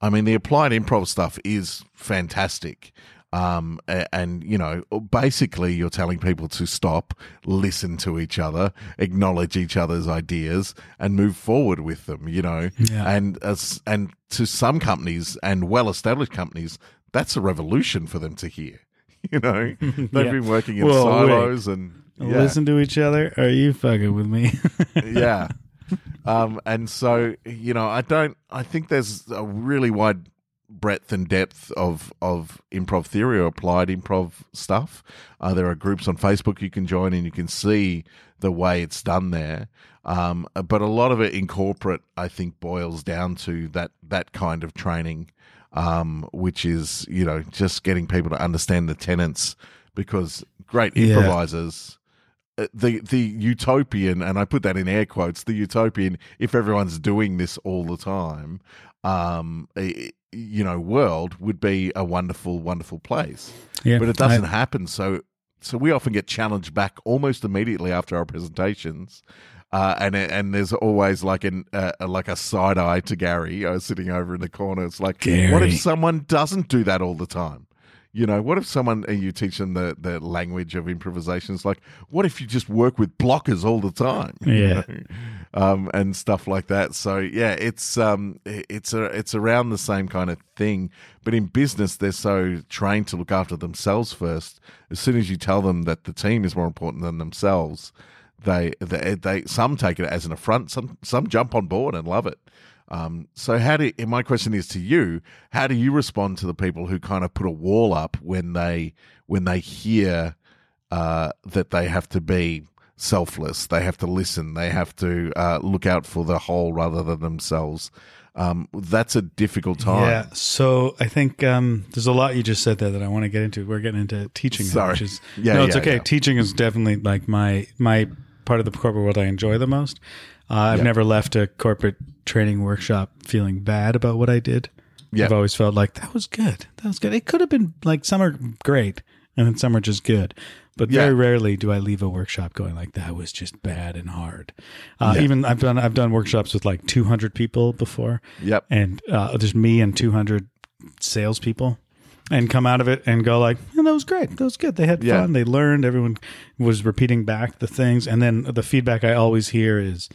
Speaker 2: I mean, the applied improv stuff is fantastic. Um, and, you know, basically you're telling people to stop, listen to each other, acknowledge each other's ideas and move forward with them, you know,
Speaker 1: Yeah.
Speaker 2: and, as, and to some companies and well established companies, that's a revolution for them to hear. You know, they've
Speaker 1: Yeah.
Speaker 2: been working in
Speaker 1: wait.
Speaker 2: silos and yeah
Speaker 1: listen to each other? Are you fucking with me?
Speaker 2: yeah. Um, and so, you know, I don't, I think there's a really wide breadth and depth of, of improv theory or applied improv stuff. Uh, there are groups on Facebook you can join and you can see the way it's done there. Um, but a lot of it in corporate, I think, boils down to that, that kind of training, um, which is, you know, just getting people to understand the tenets because great improvisers the the utopian and I put that in air quotes the utopian if everyone's doing this all the time um you know world would be a wonderful wonderful place
Speaker 1: yeah,
Speaker 2: but it doesn't happen so so we often get challenged back almost immediately after our presentations uh, and and there's always like an uh, like a side eye to Gary uh, sitting over in the corner. It's like, what if someone doesn't do that all the time? You know, what if someone and you teach them the, the language of improvisation? It's like, what if you just work with blockers all the time? you
Speaker 1: Yeah.
Speaker 2: know? um, and stuff like that. So yeah, it's um, it's a it's around the same kind of thing. But in business, they're so trained to look after themselves first. As soon as you tell them that the team is more important than themselves, they they, they some take it as an affront. Some some jump on board and love it. Um, so how do and my question is to you? How do you respond to the people who kind of put a wall up when they when they hear uh, that they have to be selfless, they have to listen, they have to uh, look out for the whole rather than themselves? Um, that's a difficult time.
Speaker 1: Yeah. So I think um, there's a lot you just said there that I want to get into. We're getting into teaching, now,
Speaker 2: Sorry.
Speaker 1: which is
Speaker 2: Yeah,
Speaker 1: no, it's
Speaker 2: yeah,
Speaker 1: okay.
Speaker 2: yeah.
Speaker 1: Teaching is definitely like my my part of the corporate world I enjoy the most. Uh, I've
Speaker 2: Yeah.
Speaker 1: never left a corporate training workshop feeling bad about what I did.
Speaker 2: Yeah.
Speaker 1: I've always felt like that was good. That was good. It could have been like some are great and then some are just good. But
Speaker 2: Yeah.
Speaker 1: very rarely do I leave a workshop going like that was just bad and hard. Uh,
Speaker 2: Yeah.
Speaker 1: Even I've done I've done workshops with like 200 people before
Speaker 2: Yep.
Speaker 1: and uh, just me and 200 salespeople and come out of it and go like, "Yeah, that was great. That was good. They had
Speaker 2: Yeah.
Speaker 1: fun. They learned. Everyone was repeating back the things. And then the feedback I always hear is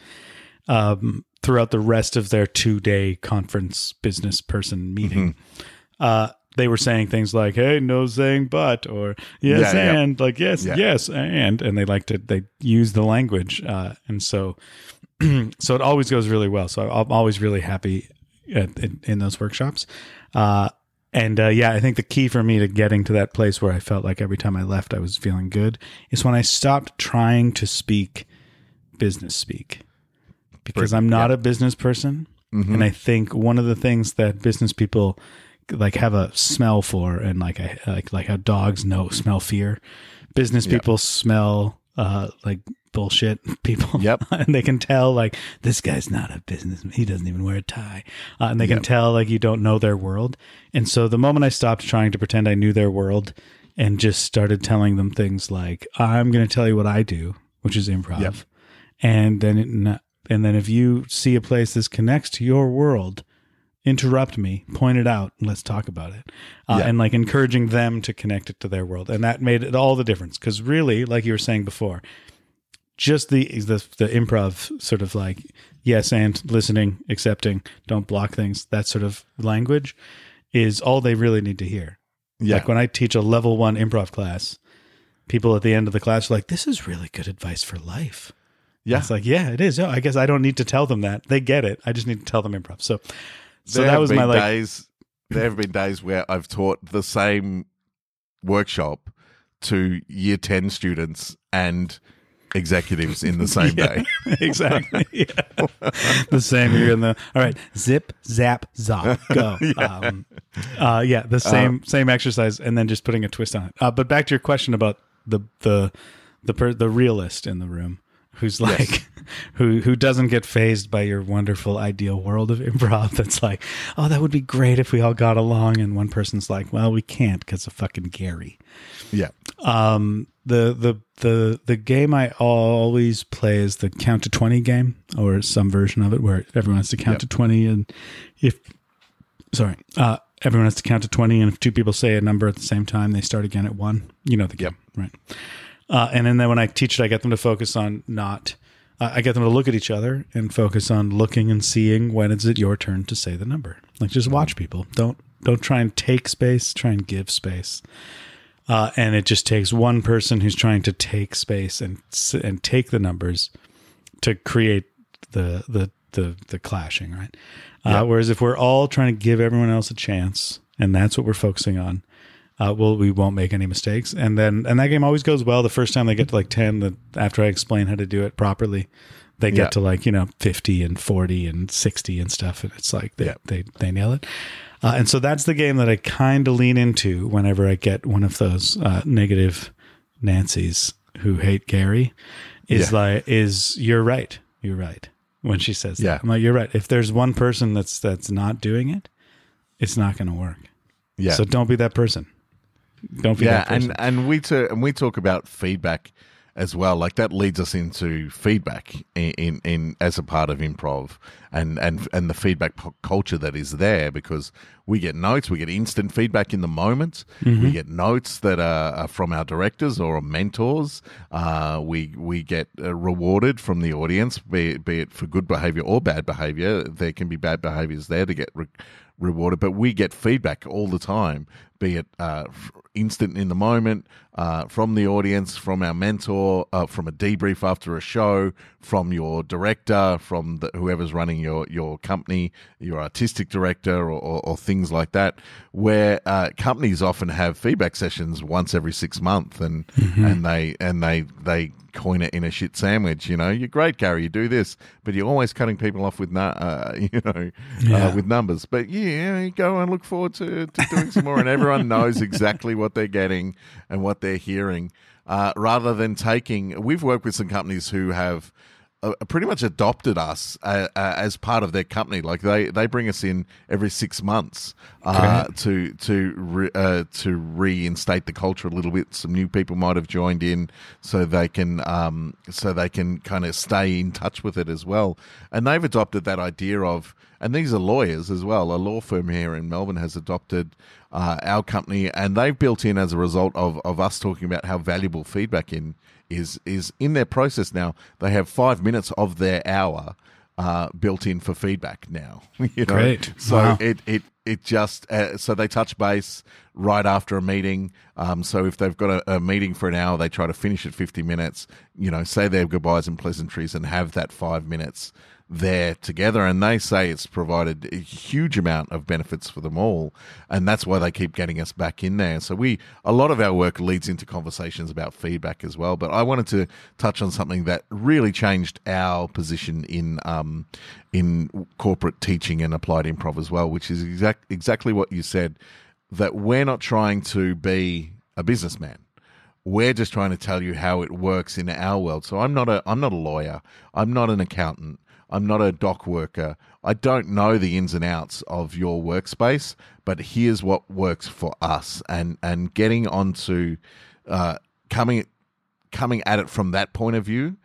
Speaker 1: um, throughout the rest of their two day conference business person meeting,
Speaker 2: Mm-hmm.
Speaker 1: uh, they were saying things like, "Hey, no saying but," or "Yes
Speaker 2: Yeah, yeah.
Speaker 1: and," like "Yes,
Speaker 2: Yeah.
Speaker 1: yes and," and they like to they use the language, uh, and so so it always goes really well. So I'm always really happy at, in, in those workshops. Uh, and uh, yeah, I think the key for me to getting to that place where I felt like every time I left, I was feeling good is when I stopped trying to speak business speak because I'm not a business person. And I think one of the things that business people like have a smell for and like I like like how dogs know smell fear. Business people smell uh like bullshit people.
Speaker 2: Yep.
Speaker 1: and they can tell like this guy's not a businessman. He doesn't even wear a tie. Uh, and they can tell like you don't know their world. And so the moment I stopped trying to pretend I knew their world and just started telling them things like I'm going to tell you what I do, which is improv.
Speaker 2: Yep.
Speaker 1: And then it, and then if you see a place this connects to your world, interrupt me, point it out, and let's talk about it. Uh,
Speaker 2: Yeah.
Speaker 1: And like encouraging them to connect it to their world. And that made it all the difference. Because really, like you were saying before, just the, the the improv sort of like yes and listening, accepting, don't block things, that sort of language is all they really need to hear.
Speaker 2: Yeah.
Speaker 1: Like when I teach a level one improv class, people at the end of the class are like, This is really good advice for life.
Speaker 2: Yeah.
Speaker 1: It's like, yeah, it is. Yeah, I guess I don't need to tell them that. They get it. I just need to tell them improv. So so
Speaker 2: there
Speaker 1: that was my like
Speaker 2: days. There have been days where I've taught the same workshop to year ten students and executives in the same
Speaker 1: Yeah.
Speaker 2: day.
Speaker 1: exactly. Yeah. the same. You're in the all right. Zip, zap, zop, go. yeah. Um, uh, yeah, the same same exercise, and then just putting a twist on it. Uh, but back to your question about the the the per, the realist in the room, who's like, who who doesn't get fazed by your wonderful ideal world of improv. That's like, oh, that would be great if we all got along, and one person's like, well, we can't because of fucking Gary.
Speaker 2: Yeah.
Speaker 1: Um, the the the the game I always play is the count to twenty game, or some version of it where everyone has to count
Speaker 2: Yep.
Speaker 1: to twenty, and if sorry, uh, everyone has to count to twenty, and if two people say a number at the same time, they start again at one. You know the game, right? Uh, and then when I teach it, I get them to focus on not. Uh, I get them to look at each other and focus on looking and seeing when is it your turn to say the number. Like just watch people. Don't don't try and take space. Try and give space. Uh, and it just takes one person who's trying to take space and and take the numbers to create the the the, the clashing, right?
Speaker 2: Yeah.
Speaker 1: Uh, whereas if we're all trying to give everyone else a chance, and that's what we're focusing on, uh, well, we won't make any mistakes. And then and that game always goes well. The first time they get to like ten, the after I explain how to do it properly, they get
Speaker 2: Yeah.
Speaker 1: to like you know fifty and forty and sixty and stuff, and it's like they
Speaker 2: Yeah.
Speaker 1: they, they nail it. Uh, and so that's the game that I kind of lean into whenever I get one of those uh, negative Nancy's who hate Gary. Is
Speaker 2: Yeah.
Speaker 1: like is you're right, you're right when she says
Speaker 2: Yeah.
Speaker 1: that. I'm like you're right. If there's one person that's that's not doing it, it's not going to work.
Speaker 2: Yeah.
Speaker 1: So don't be that person. Don't be
Speaker 2: yeah,
Speaker 1: that
Speaker 2: and and we t- and we talk about feedback as well. Like that leads us into feedback in, in, in as a part of improv and and and the feedback culture that is there because we get notes, we get instant feedback in the moment. We get notes that are, are from our directors or our mentors. Uh, we we get uh, rewarded from the audience, be it, be it for good behavior or bad behavior. There can be bad behaviors there to get. Re- rewarded, but we get feedback all the time, be it uh, instant in the moment, uh, from the audience, from our mentor, uh, from a debrief after a show, from your director, from the, whoever's running your, your company, your artistic director, or, or, or things like that, where uh, companies often have feedback sessions once every six months, and and they and they they coin it in a shit sandwich. You know, you're great, Gary. You do this, but you're always cutting people off with, nu- uh, you know,
Speaker 1: Yeah.
Speaker 2: uh, with numbers. But yeah, you go and look forward to, to doing some more, and everyone knows exactly what they're getting and what they're hearing. Uh, rather than taking, we've worked with some companies who have uh, pretty much adopted us uh, uh, as part of their company. Like they, they bring us in every six months uh, to to re, uh, to reinstate the culture a little bit. Some new people might have joined in, so they can um, so they can kind of stay in touch with it as well. And they've adopted that idea of, and these are lawyers as well. A law firm here in Melbourne has adopted uh, our company, and they've built in as a result of, of us talking about how valuable feedback in is is in their process now. They have five minutes of their hour uh, built in for feedback now. you know?
Speaker 1: Great.
Speaker 2: So
Speaker 1: Wow.
Speaker 2: it it it just uh, so they touch base right after a meeting. Um, so if they've got a, a meeting for an hour, they try to finish at fifty minutes. You know, say their goodbyes and pleasantries, and have that five minutes there together. And they say it's provided a huge amount of benefits for them all, and that's why they keep getting us back in there. So we a lot of our work leads into conversations about feedback as well. But I wanted to touch on something that really changed our position in um, in corporate teaching and applied improv as well, which is exact exactly what you said. That we're not trying to be a businessman we're just trying to tell you how it works in our world. So I'm not a I'm not a lawyer. I'm not an accountant. I'm not a dock worker. I don't know the ins and outs of your workspace, but here's what works for us. And and getting onto uh, coming coming at it from that point of view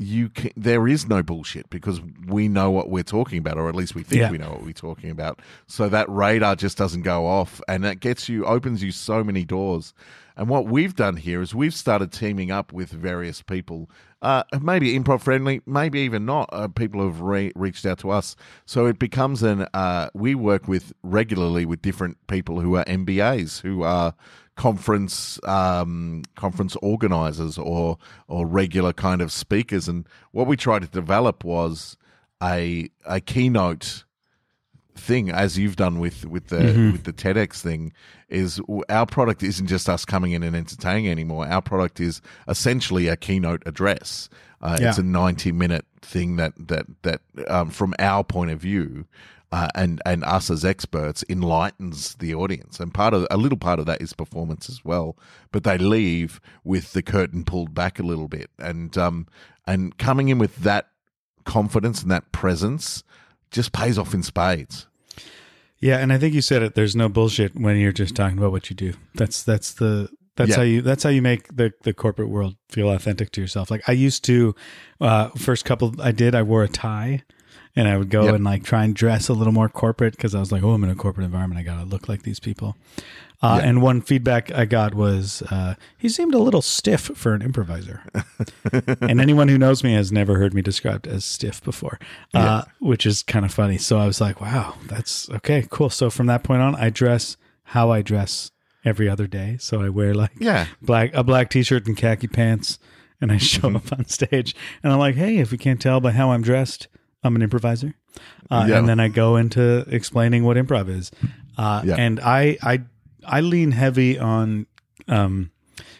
Speaker 2: you can, there is no bullshit because we know what we're talking about, or at least we think
Speaker 1: Yeah.
Speaker 2: we know what we're talking about. So that radar just doesn't go off, and that gets you opens you so many doors. And what we've done here is we've started teaming up with various people, uh, maybe improv friendly, maybe even not. Uh, people have re- reached out to us, so it becomes an. Uh, we work with regularly with different people who are MBAs, who are conference um, conference organizers or or regular kind of speakers. And what we tried to develop was a a keynote thing as you've done with with the with the TEDx thing is our product isn't just us coming in and entertaining anymore. Our product is essentially a keynote address. Uh, It's a ninety minute thing that that that um, from our point of view. Uh, and and us as experts enlightens the audience, and part of a little part of that is performance as well. But they leave with the curtain pulled back a little bit, and um and coming in with that confidence and that presence just pays off in spades.
Speaker 1: Yeah, and I think you said it. There's no bullshit when you're just talking about what you do. That's that's the that's
Speaker 2: Yeah.
Speaker 1: how you that's how you make the the corporate world feel authentic to yourself. Like I used to, uh, first couple I did, I wore a tie, and I would go
Speaker 2: Yep.
Speaker 1: and like try and dress a little more corporate because I was like, oh, I'm in a corporate environment. I gotta look like these people. Uh,
Speaker 2: Yeah.
Speaker 1: And one feedback I got was uh, he seemed a little stiff for an improviser. and anyone who knows me has never heard me described as stiff before, uh, which is kind of funny. So I was like, wow, that's okay, cool. So from that point on, I dress how I dress every other day. So I wear like
Speaker 2: Yeah.
Speaker 1: black a black t-shirt and khaki pants, and I show up on stage, and I'm like, hey, if you can't tell by how I'm dressed, I'm an improviser. Uh,
Speaker 2: Yeah.
Speaker 1: And then I go into explaining what improv is, uh,
Speaker 2: Yeah.
Speaker 1: and I I I lean heavy on um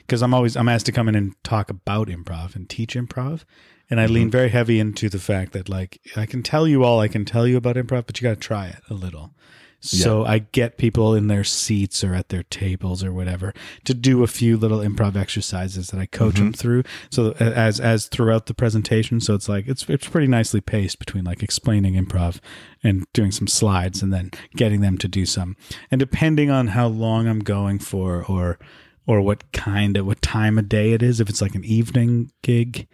Speaker 1: because I'm always I'm asked to come in and talk about improv and teach improv, and I
Speaker 2: Mm-hmm.
Speaker 1: lean very heavy into the fact that like I can tell you all I can tell you about improv, but you got to try it a little. So I get people in their seats or at their tables or whatever to do a few little improv exercises that I coach them mm-hmm. through. So as as throughout the presentation, so it's like it's it's pretty nicely paced between like explaining improv and doing some slides and then getting them to do some. And depending on how long I'm going for or or what kind of what time of day it is, if it's like an evening gig,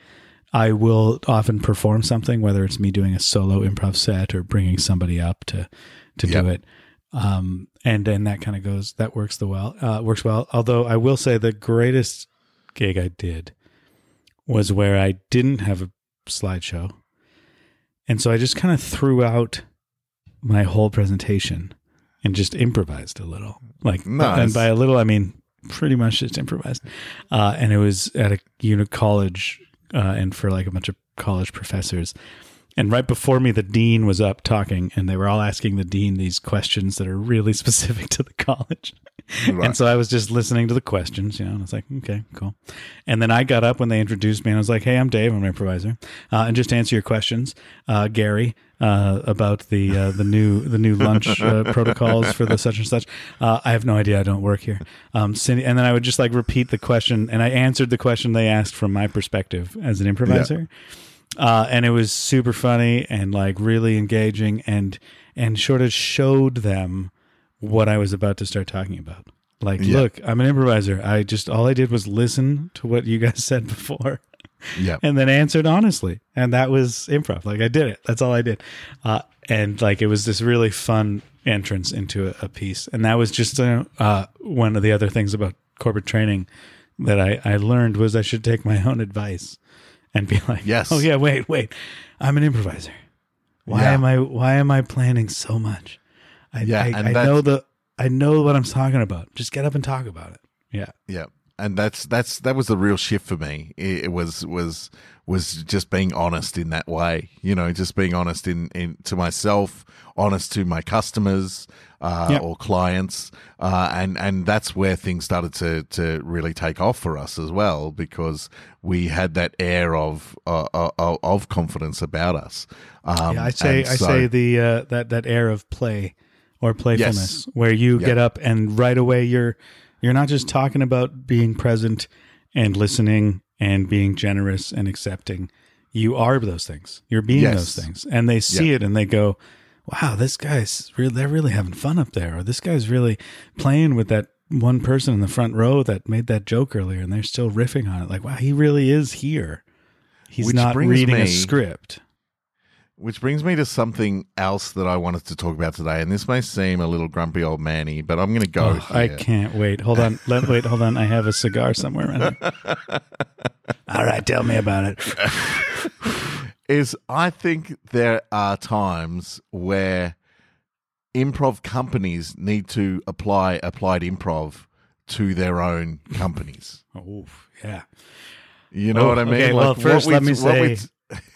Speaker 1: I will often perform something, whether it's me doing a solo improv set or bringing somebody up to to
Speaker 2: Yep.
Speaker 1: do it. Um, and then that kind of goes that works the well uh, works well. Although I will say the greatest gig I did was where I didn't have a slideshow, and so I just kind of threw out my whole presentation and just improvised a little. Like,
Speaker 2: Nice.
Speaker 1: and by a little I mean pretty much just improvised. Uh, and it was at a unit college, uh, and for like a bunch of college professors. And right before me, the dean was up talking, and they were all asking the dean these questions that are really specific to the college.
Speaker 2: Right.
Speaker 1: And so I was just listening to the questions, you know, and I was like, okay, cool. And then I got up when they introduced me, and I was like, hey, I'm Dave, I'm an improviser, uh, and just to answer your questions, uh, Gary, uh, about the uh, the new the new lunch uh, protocols for the such and such. Uh, I have no idea. I don't work here. Um, Cindy, and then I would just like repeat the question, and I answered the question they asked from my perspective as an improviser uh, and it was super funny and like really engaging and and sort of showed them what I was about to start talking about. Like,
Speaker 2: Yeah.
Speaker 1: look, I'm an improviser. I just all I did was listen to what you guys said before,
Speaker 2: Yeah.
Speaker 1: and then answered honestly, and that was improv. Like I did it. That's all I did, uh, and like it was this really fun entrance into a, a piece, and that was just uh, uh, one of the other things about corporate training that I, I learned was I should take my own advice and be like,
Speaker 2: Yes.
Speaker 1: oh yeah, wait, wait, I'm an improviser. Why
Speaker 2: Yeah.
Speaker 1: am I why am I planning so much? I,
Speaker 2: Yeah,
Speaker 1: I, I know the I know what I'm talking about. Just get up and talk about it. Yeah.
Speaker 2: Yeah, and that's that's that was the real shift for me. It, it was was was just being honest in that way. You know, just being honest in, in to myself, honest to my customers uh,
Speaker 1: Yep.
Speaker 2: or clients, uh, and and that's where things started to to really take off for us as well because we had that air of uh, uh, of confidence about us. Um,
Speaker 1: Yeah, I say I
Speaker 2: so-
Speaker 1: say the uh, that that air of play or playfulness where you
Speaker 2: Yeah.
Speaker 1: get up and right away you're you're not just talking about being present and listening and being generous and accepting. You are those things. You're being
Speaker 2: Yes.
Speaker 1: those things, and they see it and they go, "Wow, this guy's really they're really having fun up there," or "This guy's really playing with that." One person in the front row that made that joke earlier, and they're still riffing on it. Like, wow, he really is here. He's
Speaker 2: Which
Speaker 1: not reading a script.
Speaker 2: Which brings me to something else that I wanted to talk about today, and this may seem a little grumpy old manny, but I'm going to go.
Speaker 1: Oh, I can't wait. Hold on. Let wait. Hold on. I have a cigar somewhere. Around here. All right, tell me about it.
Speaker 2: is I think there are times where improv companies need to apply applied improv to their own companies.
Speaker 1: Oh, yeah.
Speaker 2: You know
Speaker 1: Oh,
Speaker 2: what I oh, mean?
Speaker 1: okay, well, first let me say-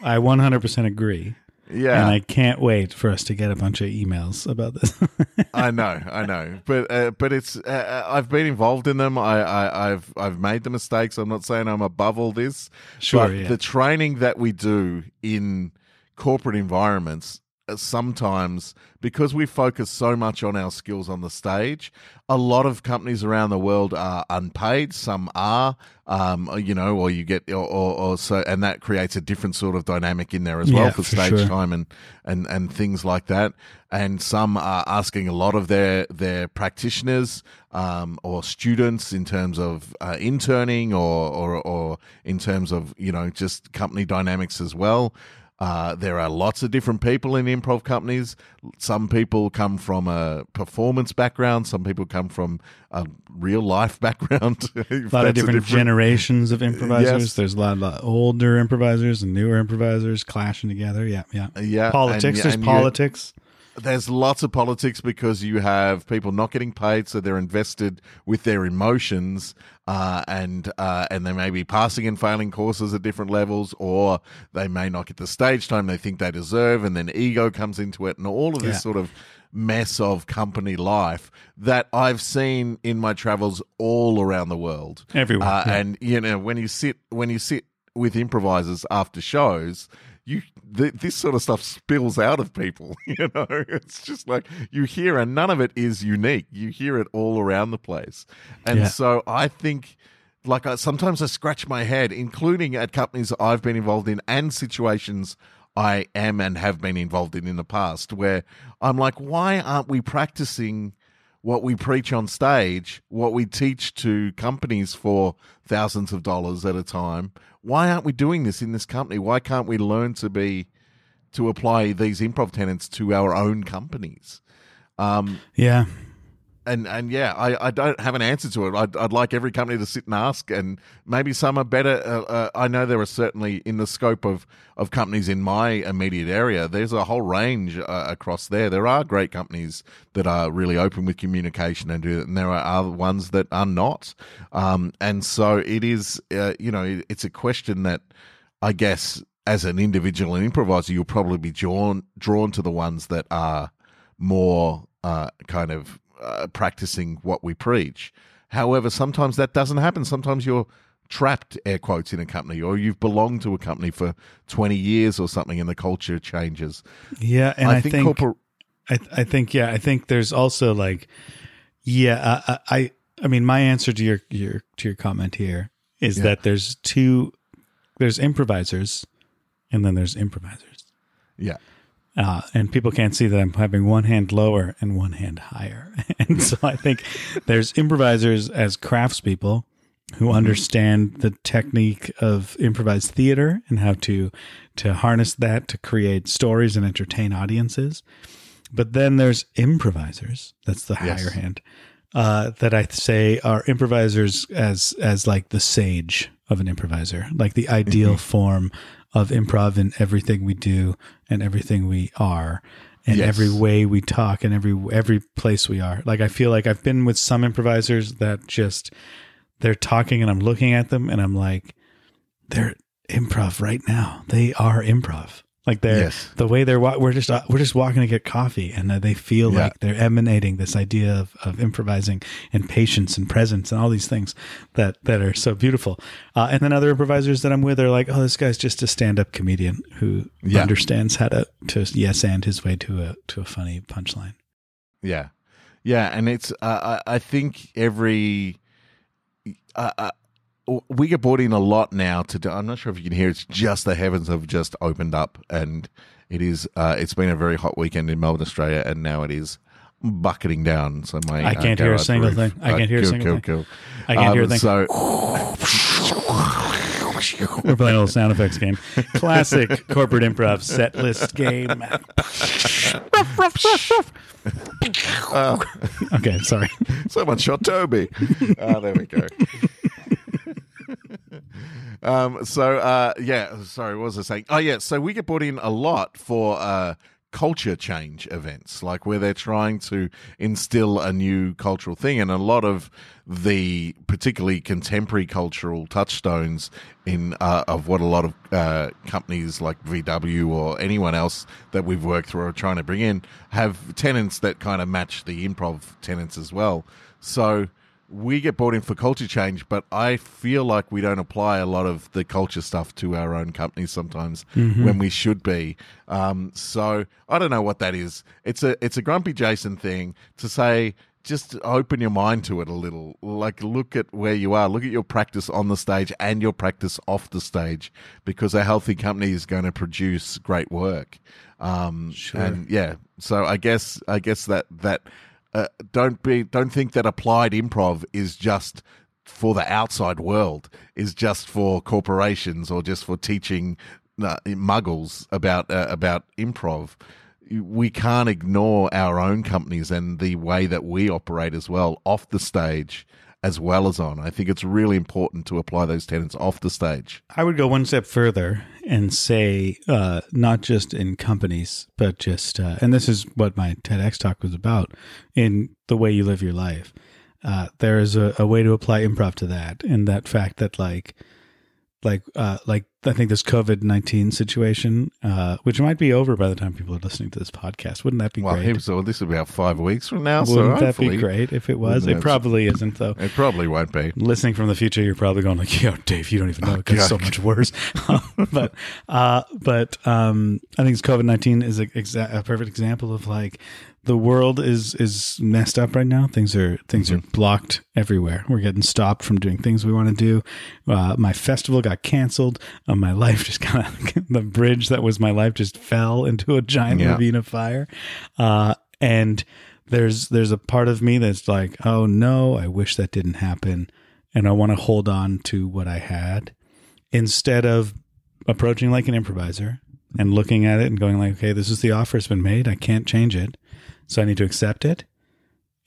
Speaker 1: I 100% agree.
Speaker 2: Yeah,
Speaker 1: And I can't wait for us to get a bunch of emails about this.
Speaker 2: I know, I know, but uh, but it's uh, uh, I've been involved in them. I, I I've I've made the mistakes. I'm not saying I'm above all this.
Speaker 1: Sure,
Speaker 2: but
Speaker 1: yeah.
Speaker 2: the training that we do in corporate environments sometimes because we focus so much on our skills on the stage a lot of companies around the world are unpaid some are um, you know or you get or, or, or so and that creates a different sort of dynamic in there as well
Speaker 1: Yeah,
Speaker 2: for
Speaker 1: for
Speaker 2: stage
Speaker 1: sure.
Speaker 2: time and, and and things like that and some are asking a lot of their their practitioners um, or students in terms of uh, interning or, or or in terms of you know just company dynamics as well. Uh, there are lots of different people in improv companies. Some people come from a performance background. Some people come from a real life background.
Speaker 1: a lot of different, generations of improvisers.
Speaker 2: Yes.
Speaker 1: There's a lot of older improvisers and newer improvisers clashing together. Yeah, yeah.
Speaker 2: Yeah,
Speaker 1: Politics.
Speaker 2: and-
Speaker 1: There's
Speaker 2: and
Speaker 1: politics.
Speaker 2: There's lots of politics because you have people not getting paid, so they're invested with their emotions, uh, and uh, and they may be passing and failing courses at different levels, or they may not get the stage time they think they deserve, and then ego comes into it, and all of this
Speaker 1: Yeah.
Speaker 2: sort of mess of company life that I've seen in my travels all around the world.
Speaker 1: Everywhere,
Speaker 2: Uh,
Speaker 1: yeah.
Speaker 2: And you know, when you sit when you sit with improvisers after shows, you th- this sort of stuff spills out of people. You know, it's just like you hear, and none of it is unique. You hear it all around the place, and
Speaker 1: Yeah.
Speaker 2: so I think. Like I, sometimes I scratch my head, including at companies I've been involved in and situations I am and have been involved in in the past, where I'm like, why aren't we practicing what we preach on stage, what we teach to companies for thousands of dollars at a time. Why aren't we doing this in this company? Why can't we learn to be to apply these improv tenets to our own companies? Um,
Speaker 1: Yeah.
Speaker 2: And and yeah, I, I don't have an answer to it. I'd, I'd like every company to sit and ask, and maybe some are better. Uh, uh, I know there are certainly in the scope of of companies in my immediate area. There's a whole range uh, across there. There are great companies that are really open with communication and do that, and there are other ones that are not. Um, and so it is, uh, you know, it- it's a question that I guess as an individual and improviser, you'll probably be drawn drawn to the ones that are more uh, kind of uh, practicing what we preach. However, sometimes that doesn't happen. Sometimes you're trapped, air quotes, in a company, or you've belonged to a company for 20 years or something, and the culture changes.
Speaker 1: Yeah. And I, think,
Speaker 2: corpor-
Speaker 1: I, I think, yeah, I think there's also like, yeah, I, I, I mean, my answer to your, your, to your comment here is
Speaker 2: Yeah.
Speaker 1: that there's two, there's improvisers and then there's improvisers.
Speaker 2: yeah,
Speaker 1: Uh, and people can't see that I'm having one hand lower and one hand higher. and so I think there's improvisers as craftspeople who understand the technique of improvised theater and how to to harness that to create stories and entertain audiences. But then there's improvisers. That's the
Speaker 2: Yes.
Speaker 1: higher hand. Uh, that I say are improvisers as as like the sage of an improviser, like the ideal form of improv in everything we do and everything we are and
Speaker 2: Yes.
Speaker 1: every way we talk and every every place we are. Like I feel like I've been with some improvisers that just they're talking and I'm looking at them and I'm like they're improv right now. They are improv. Like they're
Speaker 2: Yes.
Speaker 1: the way they're we're just uh, we're just walking to get coffee and uh, they feel
Speaker 2: Yeah.
Speaker 1: like they're emanating this idea of, of improvising and patience and presence and all these things that that are so beautiful. Uh, and then other improvisers that I'm with are like, oh, this guy's just a stand up comedian who
Speaker 2: Yeah.
Speaker 1: understands how to to yes and his way to a to a funny punchline.
Speaker 2: Yeah, yeah, and it's uh, I, I think every uh, uh, we get brought in a lot now to. Do, I'm not sure if you can hear. It's just the heavens have just opened up, and it is. Uh, it's been a very hot weekend in Melbourne, Australia, and now it is bucketing down. So my
Speaker 1: I
Speaker 2: uh,
Speaker 1: can't hear a single
Speaker 2: roof-
Speaker 1: thing. I can't hear a single
Speaker 2: cool,
Speaker 1: thing.
Speaker 2: Cool.
Speaker 1: I can't hear a
Speaker 2: Um,
Speaker 1: thing.
Speaker 2: So
Speaker 1: We're playing a little sound effects game. Classic corporate improv set list game. okay, sorry.
Speaker 2: Someone shot Toby. Ah, there we go. Um, so uh, yeah, sorry, what was I saying? Oh yeah, so we get brought in a lot for uh, culture change events, like where they're trying to instill a new cultural thing, and a lot of the particularly contemporary cultural touchstones in uh, of what a lot of uh, companies like VW or anyone else that we've worked through are trying to bring in have tenants that kind of match the improv tenants as well. So we get brought in for culture change, but I feel like we don't apply a lot of the culture stuff to our own companies sometimes when we should be. Um, so I don't know what that is. It's a it's a grumpy Jason thing to say. Just open your mind to it a little. Like look at where you are. Look at your practice on the stage and your practice off the stage, because a healthy company is going to produce great work. Um,
Speaker 1: Sure.
Speaker 2: And yeah, so I guess I guess that that uh, don't be don't think that applied improv is just for the outside world is just for corporations or just for teaching uh, muggles about uh, about improv. We can't ignore our own companies and the way that we operate as well off the stage as well as on i think it's really important to apply those tenets off the stage
Speaker 1: I would go one step further and say, uh, not just in companies, but just, uh, and this is what my TEDx talk was about in the way you live your life. Uh, there is a, a way to apply improv to that, and that fact that like, like, uh, like I think this COVID nineteen situation, uh, which might be over by the time people are listening to this podcast. Wouldn't that be
Speaker 2: well,
Speaker 1: great?
Speaker 2: so this will be about five weeks from now so
Speaker 1: Wouldn't that
Speaker 2: hopefully
Speaker 1: be great if it was? It probably isn't though.
Speaker 2: it probably won't be
Speaker 1: listening from the future, you're probably going like, "Yo, Dave, you don't even know it gets so much worse." but, uh, but um, I think COVID nineteen is a, exa- a perfect example of like the world is is messed up right now. Things are things are blocked everywhere. We're getting stopped from doing things we want to do. Uh, my festival got canceled. My life just kind of the bridge that was my life just fell into a giant
Speaker 2: Yeah.
Speaker 1: ravine of fire, uh, and there's there's a part of me that's like, oh no, I wish that didn't happen, and I want to hold on to what I had instead of approaching like an improviser and looking at it and going like, okay, this is the offer it's been made. I can't change it, so I need to accept it.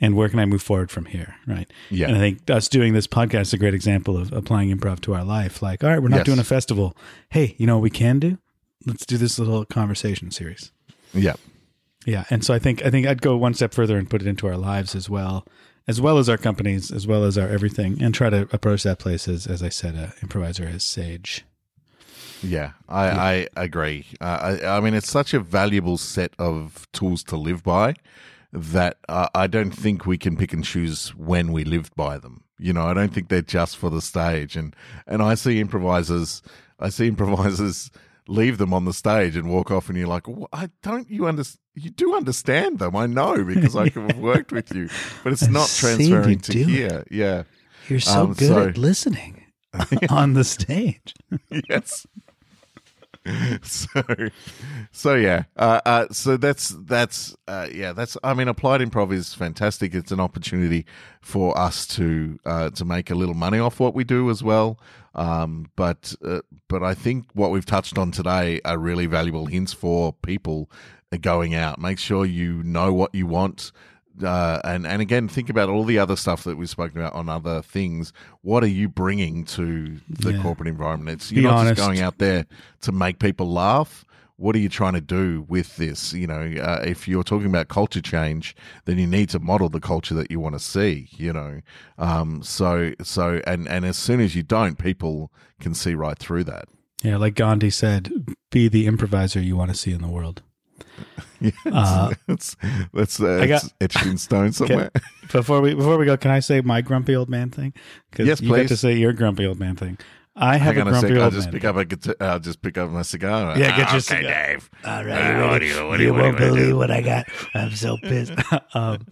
Speaker 1: And where can I move forward from here? Right.
Speaker 2: Yeah.
Speaker 1: And I think us doing this podcast is a great example of applying improv to our life. Like, all right, we're not
Speaker 2: Yes.
Speaker 1: doing a festival. Hey, you know what we can do? Let's do this little conversation series.
Speaker 2: yeah
Speaker 1: Yeah, and so I think I think I'd go one step further and put it into our lives as well, as well as our companies, as well as our everything, and try to approach that place as, as I said, a improviser as sage.
Speaker 2: Yeah, I, I agree. Uh, I, I mean, it's such a valuable set of tools to live by that uh, I don't think we can pick and choose when we live by them. You know, I don't think they're just for the stage. And and I see improvisers, I see improvisers leave them on the stage and walk off, and you're like, "Wh- I don't you understand? You do understand them, I know because I have worked with you, but it's
Speaker 1: I
Speaker 2: not transferring to
Speaker 1: do it.
Speaker 2: here. Yeah,
Speaker 1: You're so
Speaker 2: Um,
Speaker 1: good
Speaker 2: so-
Speaker 1: at listening on the stage.
Speaker 2: yes. so, so yeah, uh, uh, so that's that's uh, yeah, that's. I mean, applied improv is fantastic. It's an opportunity for us to uh, to make a little money off what we do as well. Um, but uh, but I think what we've touched on today are really valuable hints for people going out. Make sure you know what you want uh, and and again, think about all the other stuff that we've spoken about on other things. What are you bringing to the
Speaker 1: Yeah.
Speaker 2: corporate environment? It's you're not
Speaker 1: honest.
Speaker 2: just going out there to make people laugh. What are you trying to do with this? You know, uh, if you're talking about culture change, then you need to model the culture that you want to see. You know, um, so so and and as soon as you don't, people can see right through that.
Speaker 1: Yeah, like Gandhi said, be the improviser you want to see in the world.
Speaker 2: Yeah,
Speaker 1: Uh,
Speaker 2: that's that's uh,
Speaker 1: I got-
Speaker 2: it's etched in stone somewhere.
Speaker 1: Before we before we go, can I say my grumpy old man thing? Because
Speaker 2: Yes,
Speaker 1: you get
Speaker 2: please.
Speaker 1: to say your grumpy old man thing. I have
Speaker 2: Hang
Speaker 1: a
Speaker 2: on a
Speaker 1: grumpy
Speaker 2: sec. I'll just
Speaker 1: man.
Speaker 2: pick up a guitar. I'll just pick up my cigar.
Speaker 1: Yeah, get
Speaker 2: Ah,
Speaker 1: your
Speaker 2: okay,
Speaker 1: cigar.
Speaker 2: Dave.
Speaker 1: All right,
Speaker 2: Uh, what do you- what do you- what you
Speaker 1: won't
Speaker 2: wanna do?
Speaker 1: believe what I got. I'm so pissed. um,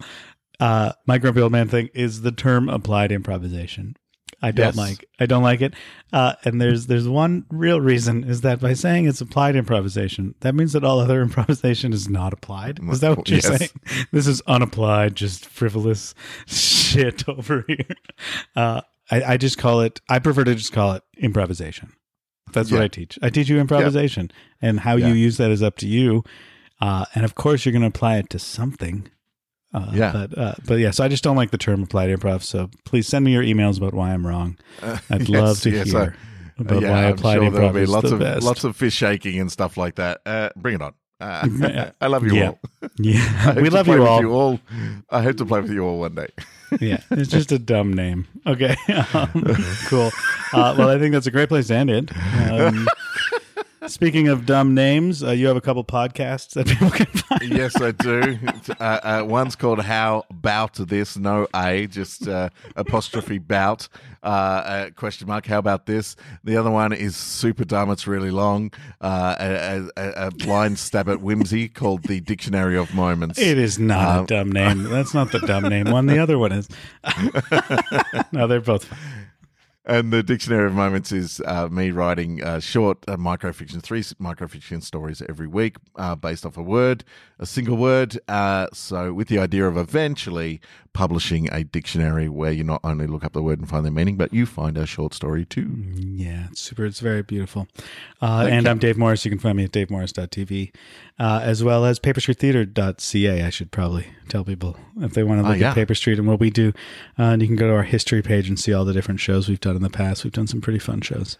Speaker 1: uh, my grumpy old man thing is the term applied improvisation. I don't
Speaker 2: Yes.
Speaker 1: like. I don't like it. Uh, and there's there's one real reason is that by saying it's applied improvisation, that means that all other improvisation is not applied. Is that what you're
Speaker 2: Yes.
Speaker 1: saying? This is unapplied, just frivolous shit over here. Uh, I, I just call it. I prefer to just call it improvisation. That's what I teach. I teach you improvisation, and how you use that is up to you. Uh, and of course, you're going to apply it to something. Uh,
Speaker 2: Yeah.
Speaker 1: But uh, but yeah, so I just don't like the term applied improv. So please send me your emails about why I'm wrong. I'd
Speaker 2: Yes,
Speaker 1: love to
Speaker 2: yes,
Speaker 1: hear
Speaker 2: I-
Speaker 1: about
Speaker 2: yeah,
Speaker 1: why
Speaker 2: I'm
Speaker 1: applied
Speaker 2: sure
Speaker 1: improv
Speaker 2: be
Speaker 1: is
Speaker 2: lots
Speaker 1: the
Speaker 2: of
Speaker 1: best.
Speaker 2: lots of fish shaking and stuff like that. Uh, bring it on. Uh, I love you
Speaker 1: Yeah.
Speaker 2: all.
Speaker 1: Yeah, we love you all.
Speaker 2: you all. I hope to play with you all one day.
Speaker 1: yeah, it's just a dumb name. Okay, um, cool. Uh, well, I think that's a great place to end it. Um, speaking of dumb names, uh, you have a couple podcasts that people can find.
Speaker 2: yes, I do. Uh, uh, one's called "How About This?" No A, just uh, apostrophe bout uh, uh, question mark. How about this? The other one is super dumb. It's really long. Uh, a, a, a blind stab at whimsy called "The Dictionary of Moments."
Speaker 1: It is not
Speaker 2: Um,
Speaker 1: a dumb name. That's not the dumb name one. The other one is. no, they're both.
Speaker 2: And the Dictionary of Moments is uh, me writing uh, short uh, microfiction, three microfiction stories every week uh, based off a word, a single word. Uh, so, with the idea of eventually publishing a dictionary where you not only look up the word and find the meaning, but you find a short story too.
Speaker 1: Yeah, it's super. It's very beautiful. Uh, and
Speaker 2: you.
Speaker 1: I'm Dave Morris. You can find me at davemorris.tv, uh, as well as paperstreettheater.ca. I should probably tell people if they want to
Speaker 2: Oh,
Speaker 1: look
Speaker 2: yeah.
Speaker 1: at Paper Street and what we do. Uh, and you can go to our history page and see all the different shows we've done in the past. We've done some pretty fun shows.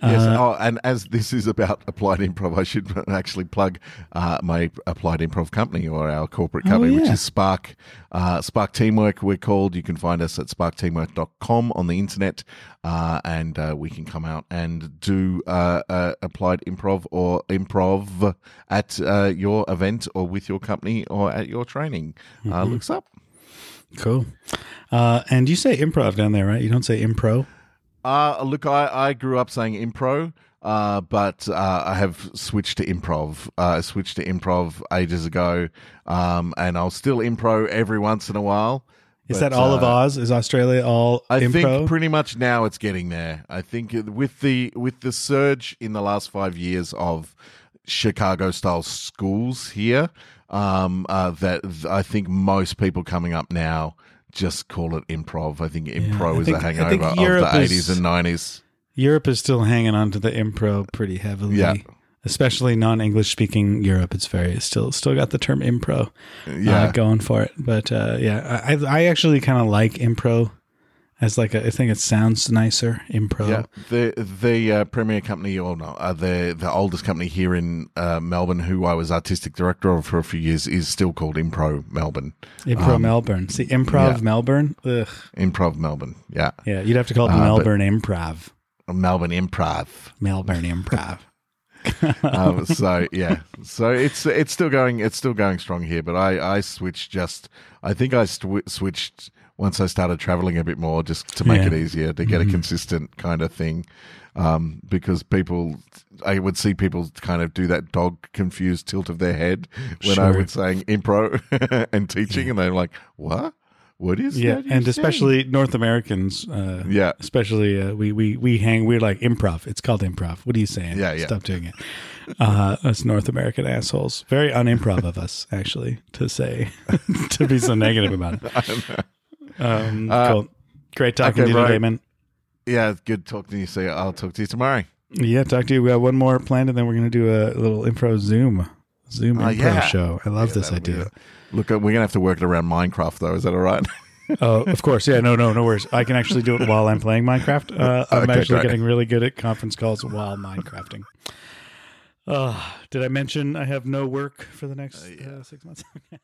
Speaker 2: Yes.
Speaker 1: Uh,
Speaker 2: oh, and as this is about applied improv, I should actually plug uh, my applied improv company or our corporate
Speaker 1: Oh,
Speaker 2: company, which is Spark. Uh, Spark Teamwork, we're called. You can find us at sparkteamwork.com on the internet, uh, and uh, we can come out and do uh, uh, applied improv or improv at uh, your event or with your company or at your training. Uh,
Speaker 1: Mm-hmm.
Speaker 2: looks up.
Speaker 1: Cool. Uh, and you say improv down there, right? You don't say impro.
Speaker 2: Uh, look, I, I grew up saying impro, uh, but uh, I have switched to improv. Uh, I switched to improv ages ago, um, and I'll still impro every once in a while.
Speaker 1: Is
Speaker 2: But,
Speaker 1: that all of
Speaker 2: uh,
Speaker 1: Oz? Is Australia all
Speaker 2: I
Speaker 1: impro?
Speaker 2: think pretty much now it's getting there. I think with the with the surge in the last five years of Chicago style schools here, um, uh, that I think most people coming up now just call it improv. I think impro
Speaker 1: I
Speaker 2: is
Speaker 1: think-
Speaker 2: a
Speaker 1: I think
Speaker 2: hangover of the eighties and nineties.
Speaker 1: Europe is still hanging on to the improv pretty heavily.
Speaker 2: Yeah.
Speaker 1: Especially non-English speaking Europe, it's very it's still still got the term impro
Speaker 2: Yeah,
Speaker 1: uh, going for it. But uh, yeah, I I actually kind of like impro as like a, I think it sounds nicer impro.
Speaker 2: Yeah, the the uh, premier company, or no, uh, the the oldest company here in uh, Melbourne, who I was artistic director of for a few years, is still called Impro Melbourne.
Speaker 1: Impro
Speaker 2: Um,
Speaker 1: Melbourne. See, improv
Speaker 2: yeah.
Speaker 1: Melbourne. Ugh.
Speaker 2: Improv Melbourne, yeah,
Speaker 1: Yeah, you'd have to call it
Speaker 2: Uh,
Speaker 1: Melbourne Improv.
Speaker 2: Melbourne Improv.
Speaker 1: Melbourne Improv.
Speaker 2: um, so yeah, so it's it's still going it's still going strong here. But I I switched just I think I sw- switched once I started traveling a bit more just to make
Speaker 1: Yeah.
Speaker 2: it easier to get a consistent kind of thing. Um, because people, I would see people kind of do that dog confused tilt of their head when I
Speaker 1: Sure.
Speaker 2: was saying impro and teaching, and they're like, "What? What is
Speaker 1: yeah,
Speaker 2: that?"
Speaker 1: and
Speaker 2: saying?"
Speaker 1: especially North Americans. Uh,
Speaker 2: yeah,
Speaker 1: especially uh, we we we hang we're like improv it's called improv what are you saying
Speaker 2: Yeah, yeah.
Speaker 1: stop doing it uh us north american assholes very unimprov of us actually to say to be so negative about it um
Speaker 2: Uh,
Speaker 1: cool great talking
Speaker 2: okay,
Speaker 1: to you today man
Speaker 2: yeah. Good talking to you. See, I'll talk to you tomorrow.
Speaker 1: yeah talk to you we got one more planned and then we're gonna do a little improv zoom zoom
Speaker 2: Oh,
Speaker 1: improv
Speaker 2: yeah.
Speaker 1: show i love
Speaker 2: Yeah,
Speaker 1: this idea.
Speaker 2: Look, uh, we're gonna have to work it around Minecraft, though. Is that all right?
Speaker 1: oh of course yeah no no no worries i can actually do it while i'm playing minecraft uh, i'm
Speaker 2: Okay,
Speaker 1: actually
Speaker 2: great.
Speaker 1: getting really good at conference calls while minecrafting uh, did i mention i have no work for the next
Speaker 2: Uh, yeah.
Speaker 1: uh, six months